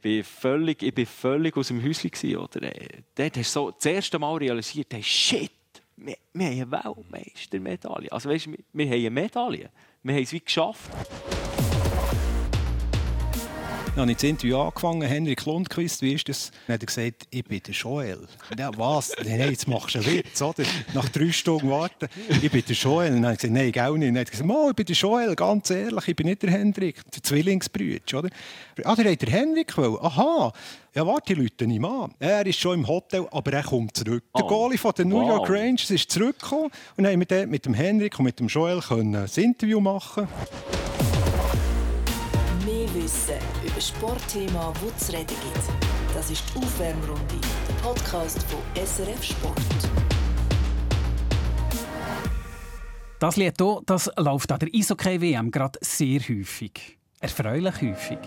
bin völlig, ich bin völlig aus dem Häuschen. Gewesen, oder? Äh, dort hast du so das erste Mal realisiert, hey, shit, wir, wir haben eine Weltmeistermedaille. Also weißt, wir, wir haben eine Medaille. Wir haben es wie geschafft. Dann habe ich das Interview angefangen, Henrik Lundqvist, wie ist das? Dann hat er gesagt, ich bin der Joel. Ja, was? Nein, jetzt machst du einen Witz, oder? Nach drei Stunden warten, ich bin der Joel. Dann habe ich gesagt, nein, auch nicht. Dann hat er gesagt, ich bin der Joel, ganz ehrlich, ich bin nicht der Hendrik, der Zwillingsbrüder, oder? Ah, der hat der Henrik wollen. Aha. Ja, warte, die Leute nicht an. Er ist schon im Hotel, aber er kommt zurück. Oh. Der Goalie von den New York Rangers ist zurückgekommen und haben mit, mit dem Henrik und mit dem Joel können ein Interview machen Über Sportthema, wo es reden gibt. Das ist die Aufwärmrunde, der Podcast von SRF Sport. Das Lied hier, das läuft an der Eishockey-WM gerade sehr häufig. Erfreulich häufig.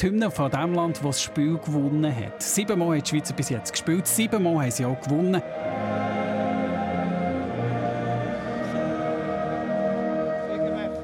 die Hymne von dem Land, das das Spiel gewonnen hat. Siebenmal hat die Schweizer bis jetzt gespielt, siebenmal haben sie auch gewonnen.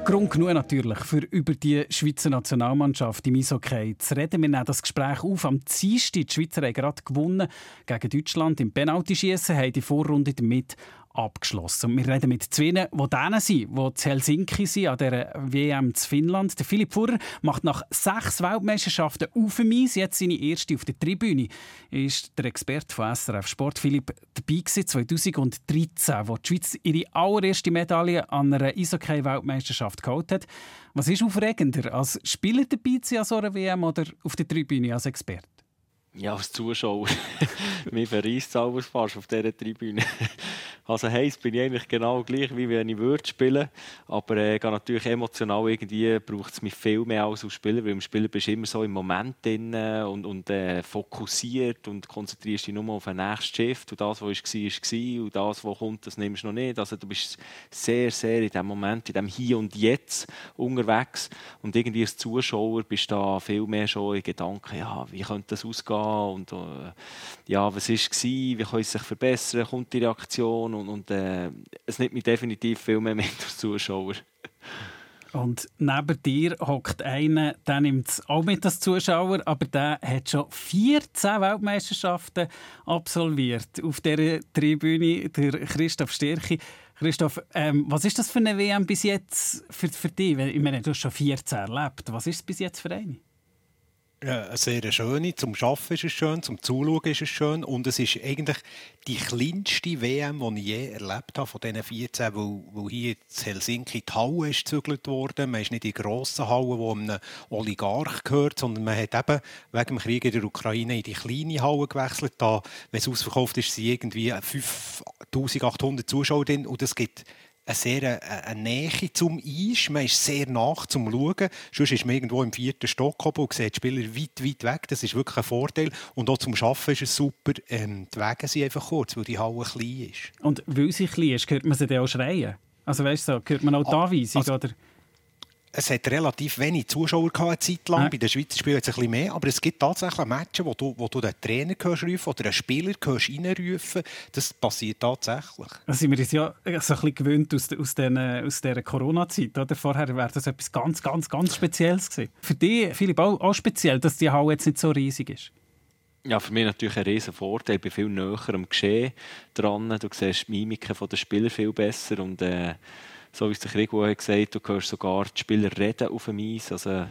Grund genug natürlich, für über die Schweizer Nationalmannschaft im Eishockey zu reden. Wir nehmen das Gespräch auf. Am Dienstag, die Schweizer haben gerade gewonnen gegen Deutschland im Penaltyschießen, haben die Vorrunde damit abgeschlossen. Und wir reden mit zwei, die denen sind, die zu Helsinki sind, an der WM zu Finnland. Der Philipp Furrer macht nach sechs Weltmeisterschaften auf Eis jetzt seine erste auf der Tribüne. Er ist der Experte von SRF Sport. Philipp, dabei war 2013, wo die Schweiz ihre allererste Medaille an einer Eishockey-Weltmeisterschaft geholt hat. Was ist aufregender, als Spieler dabei zu sein an so einer WM oder auf der Tribüne als Experte? Ja, als Zuschauer. Mir verreist es alles fast auf dieser Tribüne. Also heisst, bin ich eigentlich genau gleich, wie wenn ich würde spielen. Aber äh, natürlich emotional irgendwie braucht es mich viel mehr als als Spieler, weil im Spieler bist du immer so im Moment drin und, und äh, fokussiert und konzentrierst dich nur auf den nächsten Shift. Und das, was war, ist war und das, was kommt, das nimmst du noch nicht. Also du bist sehr, sehr in dem Moment, in dem Hier und Jetzt unterwegs. Und irgendwie als Zuschauer bist du da viel mehr schon in Gedanken, ja, wie könnte das ausgehen? Und äh, ja, was war, wie kann es sich verbessern, kommt die Reaktion und, und äh, es nimmt mich definitiv viel mehr mit als Zuschauer. Und neben dir hockt einer, der nimmt es auch mit als Zuschauer, aber der hat schon 14 Weltmeisterschaften absolviert auf dieser Tribüne, der Christoph Stärchi. Christoph, ähm, was ist das für eine WM bis jetzt für, für dich? Ich meine, du hast schon 14 erlebt. Was ist es bis jetzt für eine? Ja, eine sehr schöne. Zum Arbeiten ist es schön, zum Zuschauen ist es schön. Und es ist eigentlich die kleinste WM, die ich je erlebt habe, von diesen 14, weil, weil hier in Helsinki die Halle gezügelt worden. Man ist nicht in grossen Halle, die einem Oligarch gehört, sondern man hat eben wegen dem Krieg in der Ukraine in die kleine Halle gewechselt. Da, wenn es ausverkauft ist, sind irgendwie 5800 Zuschauer drin. Und es gibt eine sehr eine, äh, eine Nähe zum Eis. Man ist sehr nach zum Schauen. Sonst ist man irgendwo im vierten Stock oben und sieht die Spieler weit, weit weg. Das ist wirklich ein Vorteil. Und auch zum Arbeiten ist es super. Ähm, die Wege sind einfach kurz, weil die Halle klein ist. Und weil sie klein ist, hört man sie dann auch schreien? Also weißt du, so, hört man auch ah, die Anweisung? Also, oder? Es hat relativ wenig Zuschauer gehabt, eine Zeit lang. Ja. Bei den Schweizer Spielen es ein bisschen mehr. Aber es gibt tatsächlich Matches, wo du, wo du den Trainer hörst rufen oder einen Spieler hörst reinrufen. Das passiert tatsächlich. Das sind wir uns ja so ein bisschen gewöhnt aus, aus, den, aus dieser Corona-Zeit. Vorher wäre das etwas ganz, ganz, ganz Spezielles gewesen. Für dich, Philipp, auch, auch speziell, dass die Halle jetzt nicht so riesig ist. Ja, für mich natürlich ein riesen Vorteil. Ich bin viel näher am Geschehen dran. Du siehst die Mimiken der Spieler viel besser und äh, so wie es der hat gesagt, du hörst sogar die Spieler reden auf dem Eis. Also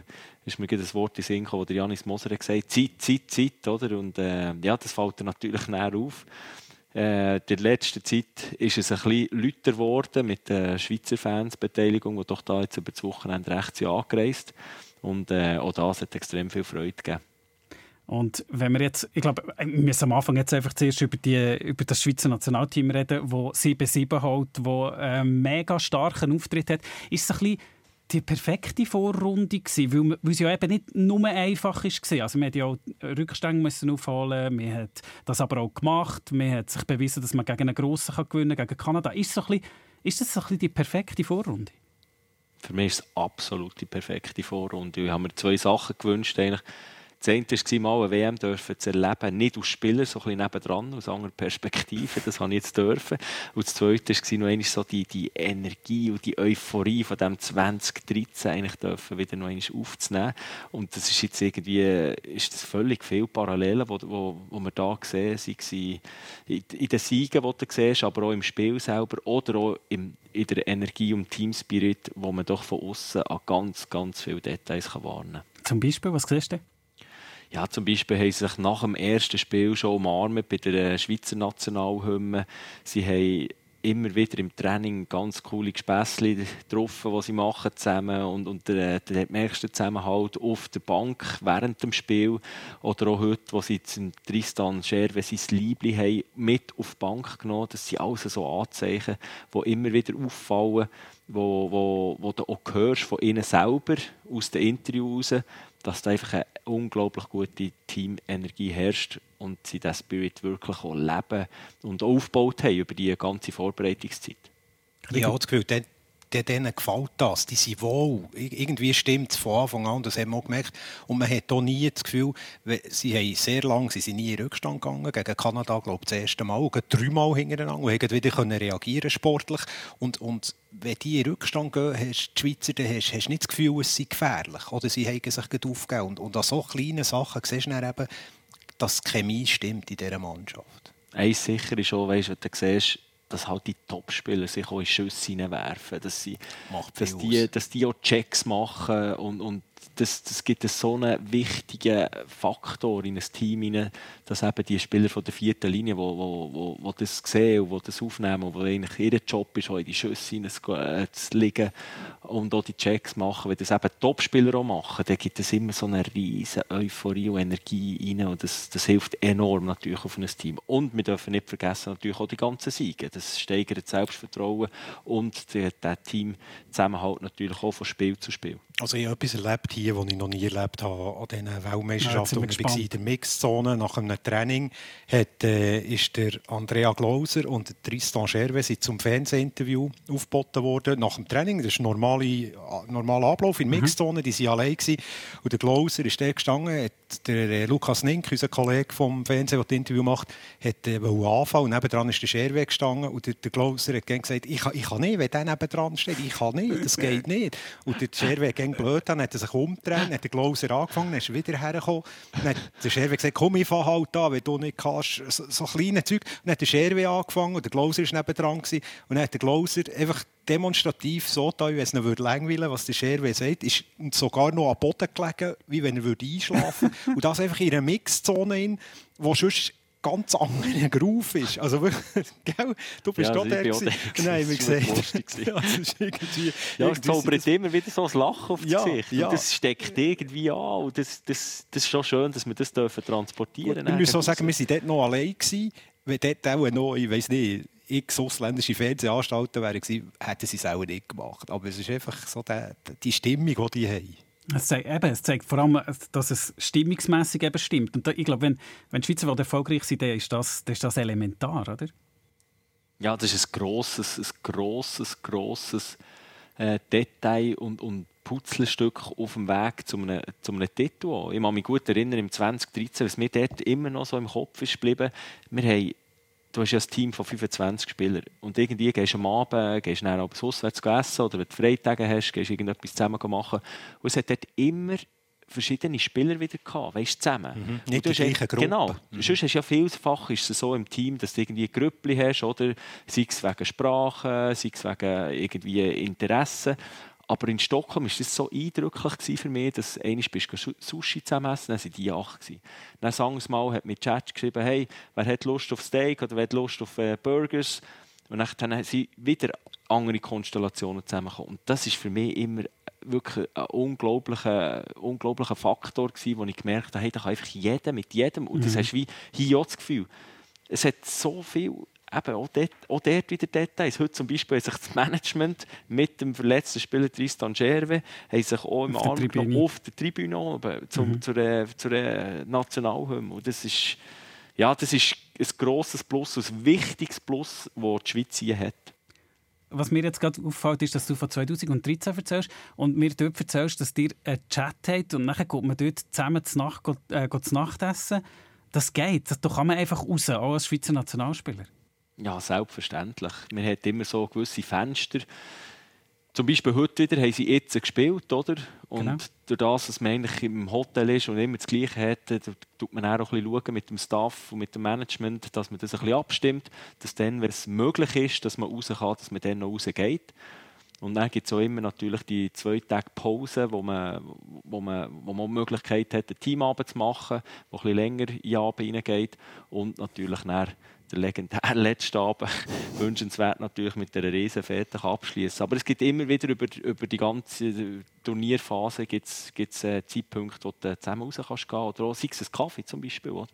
ist mir das Wort in Sinn gekommen, das Janis Moser hat gesagt, Zeit, Zeit, Zeit, oder? Und äh, ja, das fällt dir natürlich näher auf. Äh, in der letzten Zeit ist es ein bisschen lauter geworden mit der Schweizer Fansbeteiligung, die doch da jetzt über das Wochenende rechts angereist Und äh, auch das hat extrem viel Freude gegeben. Und wenn wir jetzt, ich glaube, wir müssen am Anfang jetzt einfach zuerst über, die, über das Schweizer Nationalteam reden, das 7-7 hält, das einen mega starken Auftritt hat. Ist es ein bisschen die perfekte Vorrunde gewesen, weil, weil es ja eben nicht nur einfach war. Also man hat ja auch Rückstände müssen aufholen, man hat das aber auch gemacht, man hat sich bewiesen, dass man gegen einen Grossen kann gewinnen kann, gegen Kanada. Ist, so bisschen, ist das ein bisschen die perfekte Vorrunde? Für mich ist es absolut die perfekte Vorrunde. Ich habe mir zwei Sachen gewünscht. Eigentlich Das eine war mal eine WM dürfen zu erleben, nicht als Spieler, so ein bisschen nebendran, aus anderer Perspektive, das habe ich jetzt dürfen. Und das zweite war noch einmal so die, die Energie und die Euphorie von dem 2013 eigentlich dürfen wieder noch einmal aufzunehmen. Und das ist jetzt irgendwie, ist das völlig viele Parallelen, die wo, wo wir da sehen, es in, in den Siegen, die du siehst, aber auch im Spiel selber oder auch im, in der Energie und Teamspirit, wo man doch von außen an ganz, ganz viele Details kann warnen kann. Zum Beispiel, was siehst du? Ja, zum Beispiel haben sie sich nach dem ersten Spiel schon umarmt bei der Schweizer Nationalhymne. Sie haben immer wieder im Training ganz coole Gespässli getroffen, die sie machen zusammen und, und der, der merkst du Zusammenhalt auf der Bank während dem Spiel oder auch heute, wo sie zum Tristan Scherwe sein Liebli haben mit auf die Bank genommen. Das sind alles so Anzeichen, die immer wieder auffallen, wo, wo, wo du auch hörst von ihnen selber aus den Interviews dass da einfach eine unglaublich gute Teamenergie herrscht und sie diesen Spirit wirklich auch leben und aufgebaut haben über die ganze Vorbereitungszeit. Ich habe das Gefühl, denen gefällt das. Die sind wohl. Irgendwie stimmt es von Anfang an, das haben wir auch gemerkt. Und man hat auch nie das Gefühl, sie haben sehr lange, sie sind nie in Rückstand gegangen, gegen Kanada, glaube ich, das erste Mal, dreimal hintereinander und haben wieder können reagieren sportlich. Und, und wenn die in Rückstand gehen, hast die Schweizer, dann hast, hast nicht das Gefühl, es sei gefährlich. Oder sie haben sich aufgegeben. Und, und an so kleinen Sachen siehst du dann eben, dass die Chemie stimmt in dieser Mannschaft. Eins sicher ist auch, weißt, wenn du siehst, dass halt die Topspieler sich auch in Schüsse hineinwerfen, dass, sie, dass, die, dass die auch Checks machen und, und das, das gibt so einen wichtigen Faktor in ein Team hinein, dass eben die Spieler von der vierten Linie, die wo, wo, wo das sehen und wo das aufnehmen, wo eigentlich ihr Job ist, auch in die Schüsse äh, zu liegen und auch die Checks machen. Wenn das eben Topspieler auch machen, dann gibt es immer so eine riesige Euphorie und Energie rein und das, das hilft enorm natürlich auf ein Team. Und wir dürfen nicht vergessen natürlich auch die ganzen Siege. Das steigert das Selbstvertrauen und der, der Teamzusammenhalt natürlich auch von Spiel zu Spiel. Also ich habe etwas erlebt hier, was ich noch nie erlebt habe an diesen Weltmeisterschaften. Ja, ich war in der Mixzone nach einem Training. Hat, äh, ist der Andrea Glauser und der Tristan Scherwe sind zum Fernsehinterview aufgeboten worden. Nach dem Training, das ist ein normaler, normaler Ablauf in mhm. Mixzone, die waren allein. Gewesen. Und der Glauser ist der gestanden, hat der äh, Lukas Nink, unser Kollege vom Fernsehen, der das Interview macht, hat äh, anfangen und nebenan ist der Scherwe gestanden und der, der Glauser hat gesagt, ich, ich kann nicht, wenn der nebenan steht, ich kann nicht, das geht nicht. Und der Scherwe hat blöd, dann hat er sich umgedreht, hat der Glauser angefangen, dann ist er wieder hergekommen. Dann hat der Scherwe gesagt, komm, ich fahre halt an, wenn du nicht kannst. So, so kleine Zeug. Dann hat der Scherwe angefangen und der Glauser war nebendran. Gewesen. Und dann hat der Glauser einfach demonstrativ so da, wenn es ihn langweilen was der Scherwe sagt, ist sogar noch am Boden gelegen, wie wenn er einschlafen würde. und das einfach in einer Mixzone, wo sonst ganz anderer Groove ist. Also wirklich, gell? du bist ja, doch der. Gewesen. Nein, wie gesagt. ja, das ist irgendwie, ja, es zaubert immer wieder so ein Lachen auf das ja, Gesicht. Ja. Und das steckt irgendwie an. Und das, das, das ist schon schön, dass wir das dürfen transportieren dürfen. Ich muss so sagen, wir waren dort noch allein. Gewesen. Wenn dort auch noch, ich weiß nicht, x ausländische Fernsehanstalten wären gewesen, hätten sie es auch nicht gemacht. Aber es ist einfach so die, die Stimmung, die die haben. Es zeigt, eben, es zeigt vor allem, dass es stimmungsmässig eben stimmt. Und da, ich glaube, wenn, wenn die Schweizer erfolgreich sind, dann ist das, dann ist das elementar, oder? Ja, das ist ein grosses, ein grosses, grosses äh, Detail und, und Puzzlestück auf dem Weg zu einem, zu einem Titel. Ich kann mich gut erinnern, im 2013, was mir dort immer noch so im Kopf ist geblieben, wir haben du hast ja ein Team von 25 Spielern und irgendwie gehst du am Abend, gehst du dann abends auswärts essen oder wenn du Freitage hast, gehst du irgendetwas zusammen machen und es hat dort immer verschiedene Spieler wieder gehabt, weißt, zusammen. Mhm. Nicht die gleiche Gruppe. Genau. Mhm. Sonst hast du ja vielfach ist es so im Team, dass du irgendwie Grüppli hast, oder sei es wegen Sprache, sei es wegen irgendwie Interessen. Aber in Stockholm war das so eindrücklich für mich, dass einmal bist du Sushi zusammen essen, dann waren die acht. Dann sagen mal, hat mir Chat geschrieben, hey, wer hat Lust auf Steak oder wer hat Lust auf äh, Burgers? Und dann sie wieder andere Konstellationen zusammengekommen. Und das ist für mich immer wirklich ein unglaublicher, unglaublicher Faktor gewesen, wo ich gemerkt habe, hey, da kann einfach jeder mit jedem. Und das mhm. hast du wie hier das Gefühl. Es hat so viel eben auch dort, auch dort wieder Details. Heute zum Beispiel hat sich das Management mit dem verletzten Spieler Tristan Gerve haben sich auch im Arm genommen, auf der Tribüne oben, zum, mhm. zur, äh, zur äh, Nationalhymne. das ist, ja, das ist ein grosses Plus, ein wichtiges Plus, das die Schweiz hier hat. was mir jetzt gerade auffällt, ist, dass du von 2013 erzählst und mir dort erzählst, dass ihr einen Chat habt und dann geht man dort zusammen zu Nacht, äh, zu Nacht essen. Das geht. Da kann man einfach raus, auch als Schweizer Nationalspieler. Ja, selbstverständlich. Man hat immer so gewisse Fenster. Zum Beispiel heute wieder haben sie jetzt gespielt, oder? Und genau. durch das, dass man eigentlich im Hotel ist und immer das Gleiche hat, tut man auch ein bisschen mit dem Staff und mit dem Management, dass man das ein bisschen abstimmt, dass dann, wenn es möglich ist, dass man raus kann, dass man dann noch rausgeht. Und dann gibt es auch immer natürlich die zwei Tage Pause, wo man, wo man, wo man die Möglichkeit hat, ein Teamabend zu machen, wo ein bisschen länger in den Abend hineingeht. Und natürlich dann der legendäre letzte Abend wünschenswert natürlich mit einer Riesenfete abschließen. Aber es gibt immer wieder über, über die ganze Turnierphase gibt's, gibt's, äh, Zeitpunkte, wo du zusammen raus kannst gehen oder auch, sei es ein Kaffee zum Beispiel. Oder?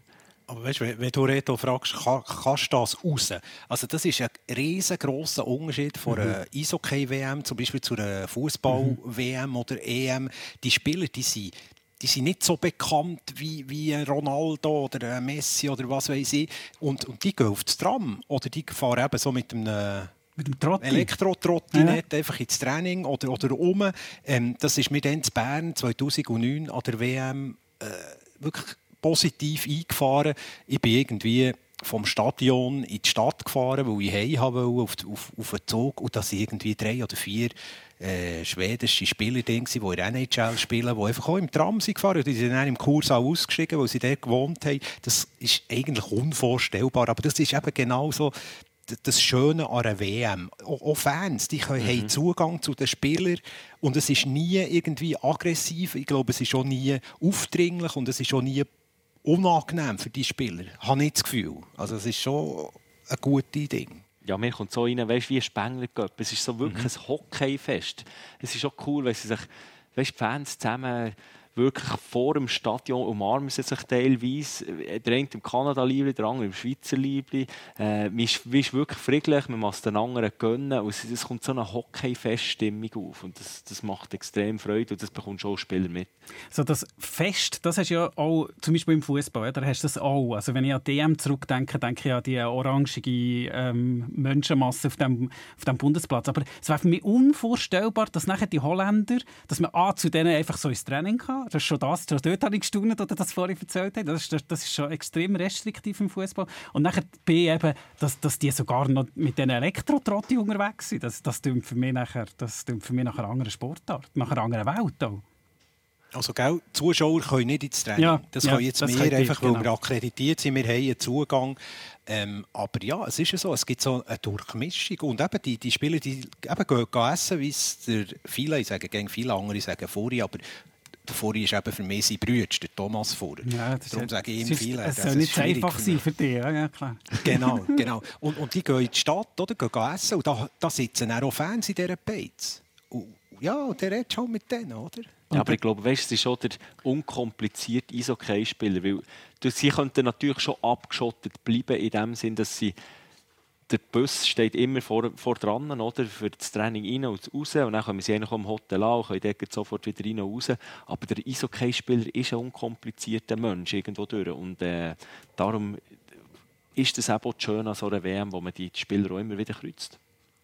Aber weißt, wenn, wenn du Reto fragst, kann, kannst du das raus? Also das ist ein riesengroßer Unterschied von mhm. einer Eishockey-WM, zum Beispiel zu einer Fußball-WM oder EM. Die Spieler, die sind die sind nicht so bekannt wie, wie Ronaldo oder Messi oder was weiß ich. Und, und die gehen auf das Tram oder die fahren eben so mit einem mit dem Trotti. Elektro-Trottinett ja. einfach ins Training oder, oder um. Ähm, das ist mir dann in Bern 2009 an der WM äh, wirklich positiv eingefahren. Ich bin irgendwie vom Stadion in die Stadt gefahren, weil ich heim wollte, auf, auf, auf einen Zug. Und da sind irgendwie drei oder vier äh, schwedische Spieler die in der NHL spielen, die einfach auch im Tram sind gefahren. Die sind dann im Kurs auch ausgestiegen, weil sie dort gewohnt haben. Das ist eigentlich unvorstellbar. Aber das ist eben genau so das Schöne an einer WM. Auch Fans, die können, mhm. haben Zugang zu den Spielern und es ist nie irgendwie aggressiv. Ich glaube, es ist auch nie aufdringlich und es ist auch nie unangenehm für die Spieler. Ich habe nicht das Gefühl. Also es ist schon ein gutes Ding. Ja, mir kommt so rein, weißt, wie ein Spengler Es ist so wirklich mhm. ein Hockeyfest. Es ist auch cool, wenn sie sich, weißt, die Fans zusammen wirklich vor dem Stadion umarmen sie sich teilweise. Der eine im Kanada-Liebli, der andere im Schweizer Liebli. Äh, man, ist, wirklich friedlich, man muss den anderen gönnen. Und es, es kommt so eine Hockey-Feststimmung auf. Und das, das macht extrem Freude und das bekommst du auch Spieler mit. So das Fest, das hast du ja auch, zum Beispiel im Fußball, da hast du das auch. Also wenn ich an DM zurückdenke, denke ich an die orangige ähm, Menschenmasse auf dem, auf dem Bundesplatz. Aber es wäre für mich unvorstellbar, dass nachher die Holländer, dass man A, zu denen einfach so ins Training kann, das ist schon das, dort habe ich gestaunt, oder das vorhin erzählt hat. Das ist, das ist schon extrem restriktiv im Fußball. Und nachher B eben, dass, dass die sogar noch mit diesen Elektrotrotti unterwegs sind. Das, das klingt für mich nachher, das für mich nachher eine andere Sportart, nach einer anderen Welt auch. Also, gell, Zuschauer können nicht ins Training. Ja, das ja, können jetzt das wir, einfach, weil genau. wir akkreditiert sind. Wir haben einen Zugang. Ähm, aber ja, es ist ja so, es gibt so eine Durchmischung. Und eben die, die Spieler, die eben gehen, gehen essen, wie es der viele, ich sage gegen viele andere sagen vorher, aber Furi ist eben für mich sein Bruder, der Thomas Fuhrer. Ja, Darum sage ich ihm viel. Es soll nicht einfach sein für dich, ja, klar. Genau, genau. Und, und die gehen in die Stadt, oder, gehen essen und da, da sitzen auch Fans in dieser Beiz. Ja, und der redet schon mit denen, oder? Ja, aber ich glaube, weißt, es ist schon der unkomplizierte Eishockey-Spieler, weil sie könnten natürlich schon abgeschottet bleiben in dem Sinn, dass sie der Bus steht immer vor, vor dran, oder? Für das Training rein und raus. Und dann kommen sie eigentlich im Hotel an und können dort sofort wieder rein und raus. Aber der Eishockey-Spieler ist ein unkomplizierter Mensch irgendwo durch. Und äh, darum ist es auch schön an so einer WM, wo man die Spieler auch immer wieder kreuzt.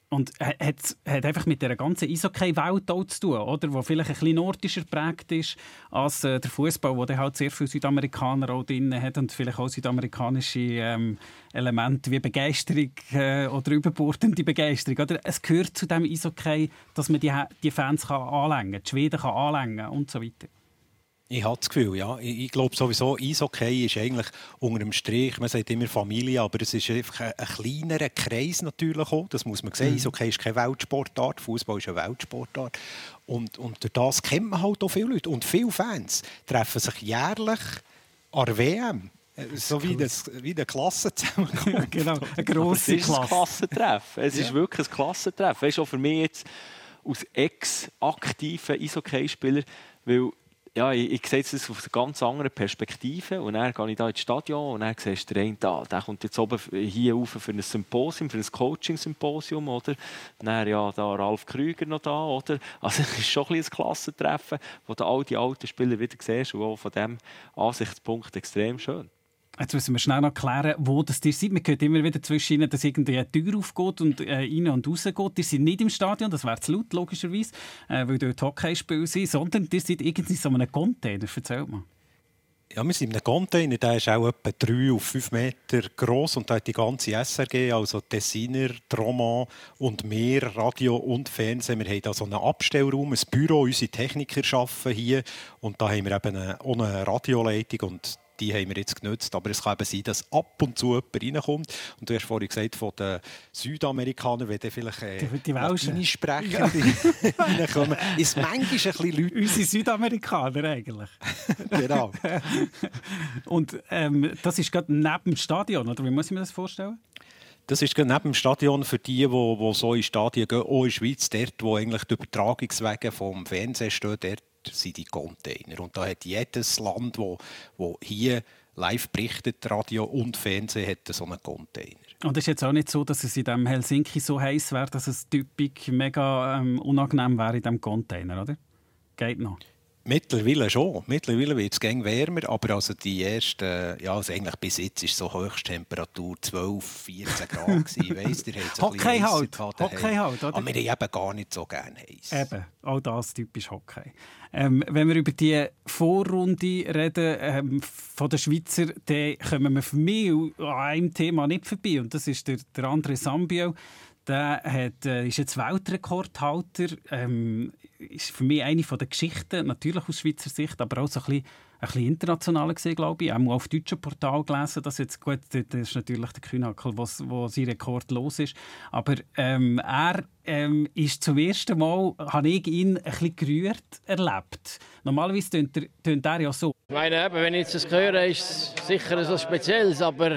Und hat, hat einfach mit der ganzen Eishockey-Welt zu tun, oder? Wo vielleicht ein bisschen nordischer geprägt ist als äh, der Fußball, wo der halt sehr viele Südamerikaner auch drin hat und vielleicht auch südamerikanische ähm, Elemente wie Begeisterung äh, oder überbordende Begeisterung. Oder? Es gehört zu dem Eishockey, dass man die, die Fans kann anlängen kann, die Schweden kann anlängen und so weiter. Ich habe das Gefühl, ja. Ich, ich glaube sowieso, Eishockey ist eigentlich unter dem Strich, man sagt immer Familie, aber es ist einfach ein, ein kleinerer Kreis natürlich auch. Das muss man sehen. Mhm. Eishockey ist keine Weltsportart, Fußball ist eine Weltsportart. Und, und durch das kennt man halt auch viele Leute. Und viele Fans treffen sich jährlich an der WM. So wie, das, wie eine Klasse zusammenkommt. Ja, genau, eine grosse Klasse. Es ist ein Klassentreffen. Es ja. ist wirklich ein Klassentreffen. Weißt du, auch für mich jetzt als ex-aktiver Eishockeyspieler, weil ja, ich, ich sehe das aus einer ganz anderen Perspektive. Und dann gehe ich da ins Stadion und dann siehst du den da, der kommt jetzt oben hier rauf für ein Symposium, für ein Coaching-Symposium, oder? Dann ja, da Ralf Krüger noch da, oder? Also es ist schon ein, ein Klassentreffen, wo du all die alten Spieler wieder siehst und auch von diesem Ansichtspunkt extrem schön. Jetzt müssen wir schnell noch klären, wo das ihr seid. Man hört immer wieder zwischen ihnen, dass irgendwie eine Tür aufgeht und äh, rein und raus geht. Ihr seid nicht im Stadion, das wäre zu laut, logischerweise, äh, weil dort Hockeyspiele sind, sondern ihr seid irgendwie so einem Container. Erzählt mal. Ja, wir sind in einem Container, der ist auch etwa 3 auf 5 Meter groß und da hat die ganze SRG, also Tessiner, Roman und mehr Radio und Fernsehen. Wir haben da so einen Abstellraum, ein Büro, unsere Techniker arbeiten hier und da haben wir eben eine, auch eine Radioleitung und die haben wir jetzt genutzt. Aber es kann eben sein, dass ab und zu jemand reinkommt. Und du hast vorhin gesagt, von den Südamerikanern, wenn dann vielleicht äh, die, die Welschen sprechen, ja. reinkommen, ist manchmal ein bisschen Leute... Unsere Südamerikaner eigentlich. genau. und ähm, das ist gerade neben dem Stadion, oder wie muss ich mir das vorstellen? Das ist neben dem Stadion für die, die, die so in Stadien gehen, auch in der Schweiz, dort, wo eigentlich die Übertragungswege vom Fernsehen stehen, dort sind die Container. Und da hat jedes Land, wo, wo hier live berichtet, Radio und Fernsehen, hat so einen Container. Und es ist jetzt auch nicht so, dass es in dem Helsinki so heiß wäre, dass es typisch mega ähm, unangenehm wäre in diesem Container, oder? Geht noch. Mittlerweile schon. Mittlerweile wird es wärmer, aber also die ersten, ja, also eigentlich bis jetzt ist so Höchsttemperatur 12, 14 Grad gewesen. Weißt, Hockey halt, Hockey halt, oder? Aber wir haben eben gar nicht so gerne heiß. Eben, auch das typisch Hockey. Ähm, wenn wir über die Vorrunde reden ähm, von der Schweizer, dann kommen wir für mich an einem Thema nicht vorbei und das ist der, der André Sambio. Der hat, äh, ist jetzt Weltrekordhalter. Ähm, ist für mich eine der Geschichten, natürlich aus Schweizer Sicht, aber auch so ein bisschen, bisschen international gesehen, glaube ich. Auch auf deutschen Portal gelesen, dass jetzt, gut, das ist natürlich der Kühnhackel, wo sein Rekord los ist. Aber ähm, er ähm, ist zum ersten Mal, habe ich ihn ein bisschen gerührt erlebt. Normalerweise tönt er, tönt er ja so. Ich meine, wenn ich das höre, ist es sicher etwas Spezielles, aber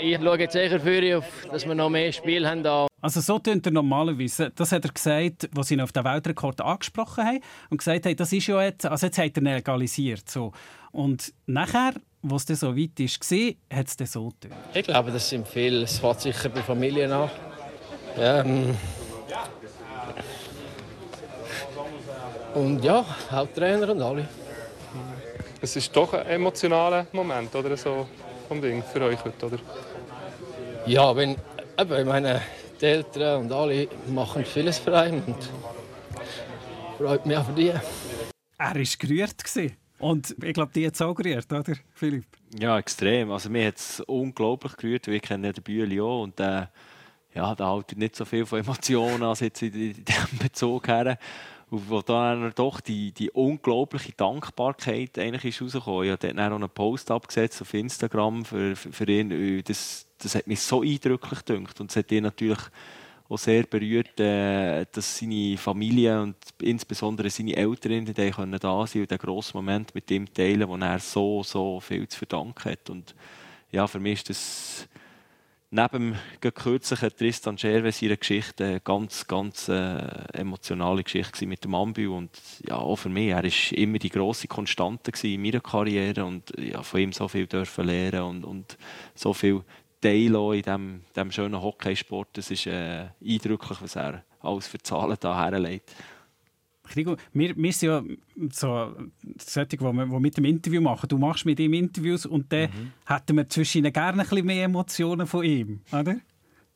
ich schaue jetzt sicher für auf, dass wir noch mehr Spiele haben. Da. Also so tönt er normalerweise. Das hat er gesagt, als sie ihn auf den Weltrekord angesprochen haben und gesagt haben, das ist ja jetzt, also jetzt hat er legalisiert. So. Und nachher, was es so weit war, hat es dann so getönt. Ich glaube, das sind viele. Es fängt sicher bei Familien an. Ähm und ja, Haupttrainer und alle. Es ist doch ein emotionaler Moment, oder so vom Ding für euch heute, oder? Ja, wenn, eben, meine die Eltern und alle machen vieles für einen und freut mich auch für die. Er war gerührt. Und ich glaube, die hat es auch gerührt, oder, Philipp? Ja, extrem. Also mir hat es unglaublich gerührt, weil ich kenne den Bühli auch und der, ja, der haltet nicht so viel von Emotionen als jetzt in diesem Bezug her. Wo dann doch die, die unglaubliche Dankbarkeit eigentlich ist. Ich habe dann auch einen Post abgesetzt auf Instagram für, für, für ihn. Das, das hat mich so eindrücklich gedacht. Und es hat ihn natürlich auch sehr berührt, äh, dass seine Familie und insbesondere seine Eltern können da sein und den grossen Moment mit ihm teilen, wo er so, so viel zu verdanken hat. Und ja, für mich ist das neben dem kürzlichen Tristan Scherves ihre Geschichte eine ganz, ganz äh, emotionale Geschichte mit dem Ambi und ja, auch für mich, er war immer die grosse Konstante in meiner Karriere und ja, von ihm so viel dürfen lernen und, und so viel teilen in diesem, diesem schönen Hockeysport. Das ist äh, eindrücklich, was er alles für Zahlen da herlegt. Krigo, wir, wir sind ja so solche, die, die mit dem Interview machen. Du machst mit ihm Interviews und dann mhm. hätten wir zwischen ihnen gerne ein bisschen mehr Emotionen von ihm, oder?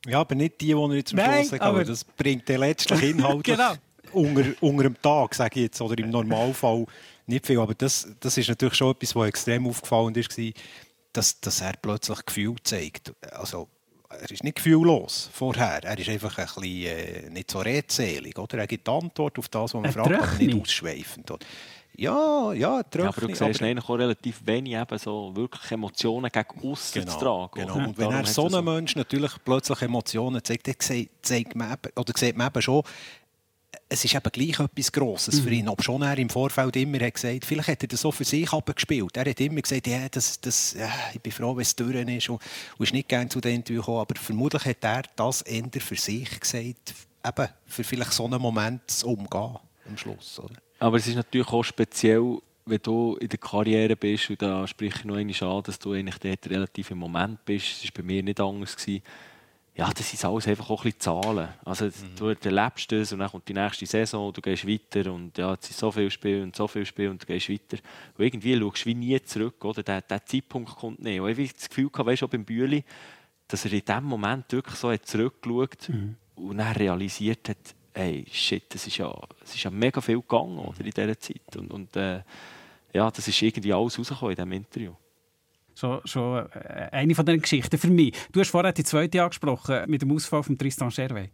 Ja, aber nicht die, die er jetzt am Schluss sagt, aber das bringt den letzten Inhalt genau. unter, unter dem Tag, sage ich jetzt, oder im Normalfall nicht viel. Aber das, das ist natürlich schon etwas, was extrem aufgefallen ist, dass, dass er plötzlich Gefühl zeigt. Also, er ist nicht gefühllos vorher. Er ist einfach ein bisschen äh, nicht so redselig. Oder? Er gibt Antwort auf das, was man fragt, aber nicht ausschweifend. Oder? Ja, ja, ja, aber du siehst aber, eigentlich auch relativ wenig eben so wirklich Emotionen gegen außen genau, zu tragen. Genau. Und wenn er so ein Mensch natürlich plötzlich Emotionen zeigt, dann zeigt man eben, oder sieht man eben schon, es ist eben gleich etwas Grosses für mhm. ihn. Ob schon er im Vorfeld immer hat gesagt vielleicht hat er das so für sich abgespielt. Er hat immer gesagt, ja, das, das, ja, ich bin froh, wenn es durch ist und, und ist nicht gerne zu den Interview gekommen. Aber vermutlich hat er das eher für sich gesagt, eben für vielleicht so einen Moment zu umgehen am Schluss. Oder? Aber es ist natürlich auch speziell, wenn du in der Karriere bist, und da spreche ich noch einmal an, dass du eigentlich dort relativ im Moment bist. Es war bei mir nicht anders. Gewesen ja, das sind alles einfach auch ein bisschen Zahlen. Also, mhm. du erlebst das und dann kommt die nächste Saison, du gehst weiter und ja, es sind so viele Spiele und so viele Spiele und du gehst weiter. Und irgendwie schaust du wie nie zurück, oder? Der, der Zeitpunkt kommt nicht. Und ich habe das Gefühl gehabt, weißt du, beim Bühli, dass er in dem Moment wirklich so hat zurückgeschaut mhm. und dann realisiert hat, ey, shit, das ist ja, es ist ja mega viel gegangen oder, in dieser Zeit. Und, und äh, ja, das ist irgendwie alles rausgekommen in diesem Interview schon, schon äh, eine von den Geschichten für mich. Du hast vorher die zweite angesprochen, mit dem Ausfall von Tristan Scherwey.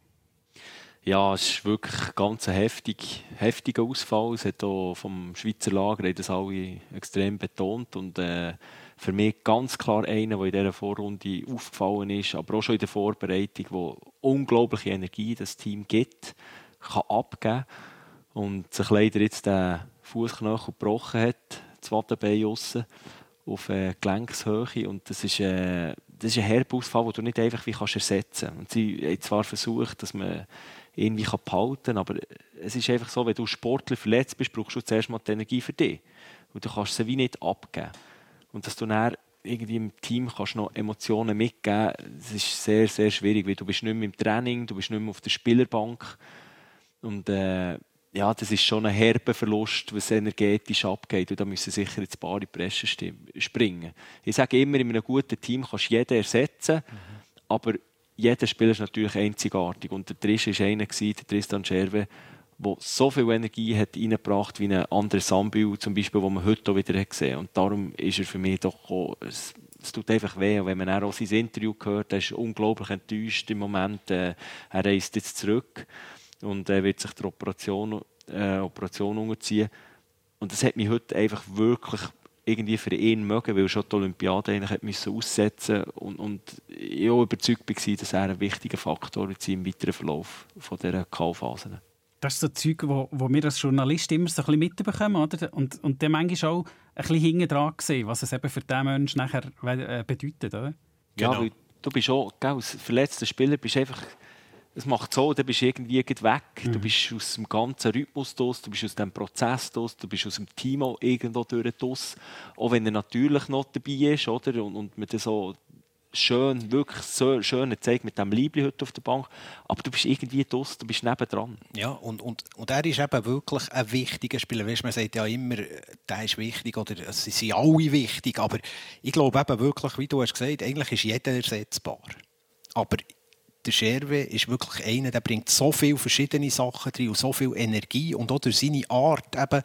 Ja, es ist wirklich ganz ein heftig, heftiger Ausfall. Es hat auch vom Schweizer Lager das alle extrem betont. Und äh, für mich ganz klar einer, der in dieser Vorrunde aufgefallen ist, aber auch schon in der Vorbereitung, wo unglaubliche Energie das Team gibt, kann abgeben und sich leider jetzt den Fußknochen gebrochen hat, das Wattenbein aussen auf äh, Gelenkshöhe und das ist, äh, das ist ein Herbausfall, den du nicht einfach wie kannst ersetzen kannst. Sie haben zwar versucht, dass man irgendwie kann behalten kann, aber es ist einfach so, wenn du Sportler verletzt bist, brauchst du zuerst mal die Energie für dich. Und du kannst sie wie nicht abgeben. Und dass du dann irgendwie im Team kannst noch Emotionen mitgeben das ist sehr, sehr schwierig, weil du bist nicht mehr im Training, du bist nicht mehr auf der Spielerbank. Und äh, ja, das ist schon ein herber Verlust, was energetisch abgeht. Und da müssen sicher jetzt ein paar in die Presse springen. Ich sage immer, in einem guten Team kannst du jeden ersetzen, mhm. aber jeder Spieler ist natürlich einzigartig. Und der Trisch war einer, der Tristan Scherwe, der so viel Energie hat reingebracht wie ein anderer Sambil, zum Beispiel, den man heute auch wieder gesehen hat. Und darum ist er für mich doch auch, es, es tut einfach weh. Und wenn man auch sein Interview hört, er ist unglaublich enttäuscht im Moment. Äh, er reist jetzt zurück und er wird sich der Operation, äh, Operation unterziehen. Und das hat mich heute einfach wirklich irgendwie für ihn mögen, weil schon die Olympiade eigentlich hat müssen aussetzen und, und ich auch überzeugt war, dass er ein wichtiger Faktor wird im weiteren Verlauf von dieser K-Phase. Das ist so Zeug, wo, wo wir als Journalist immer so ein bisschen mitbekommen, oder? Und, und dann manchmal auch ein bisschen hinten dran gesehen, was es eben für diesen Menschen nachher äh, bedeutet, oder? Genau. Ja, weil du bist auch, gell, als verletzter Spieler bist einfach es macht so, dann bist du irgendwie weg. Mhm. Du bist aus dem ganzen Rhythmus draus, du bist aus dem Prozess draus, du bist aus dem Team auch irgendwo durch draus. Auch wenn er natürlich noch dabei ist, oder? Und, und mit so schön, wirklich so schön zeigt mit dem Liebling heute auf der Bank. Aber du bist irgendwie draus, du bist nebendran. Ja, und, und, und er ist eben wirklich ein wichtiger Spieler. Weißt, man sagt ja immer, der ist wichtig oder sie sind alle wichtig. Aber ich glaube eben wirklich, wie du hast gesagt, eigentlich ist jeder ersetzbar. Aber der Scherwe ist wirklich einer, der bringt so viele verschiedene Sachen drin und so viel Energie und auch durch seine Art eben,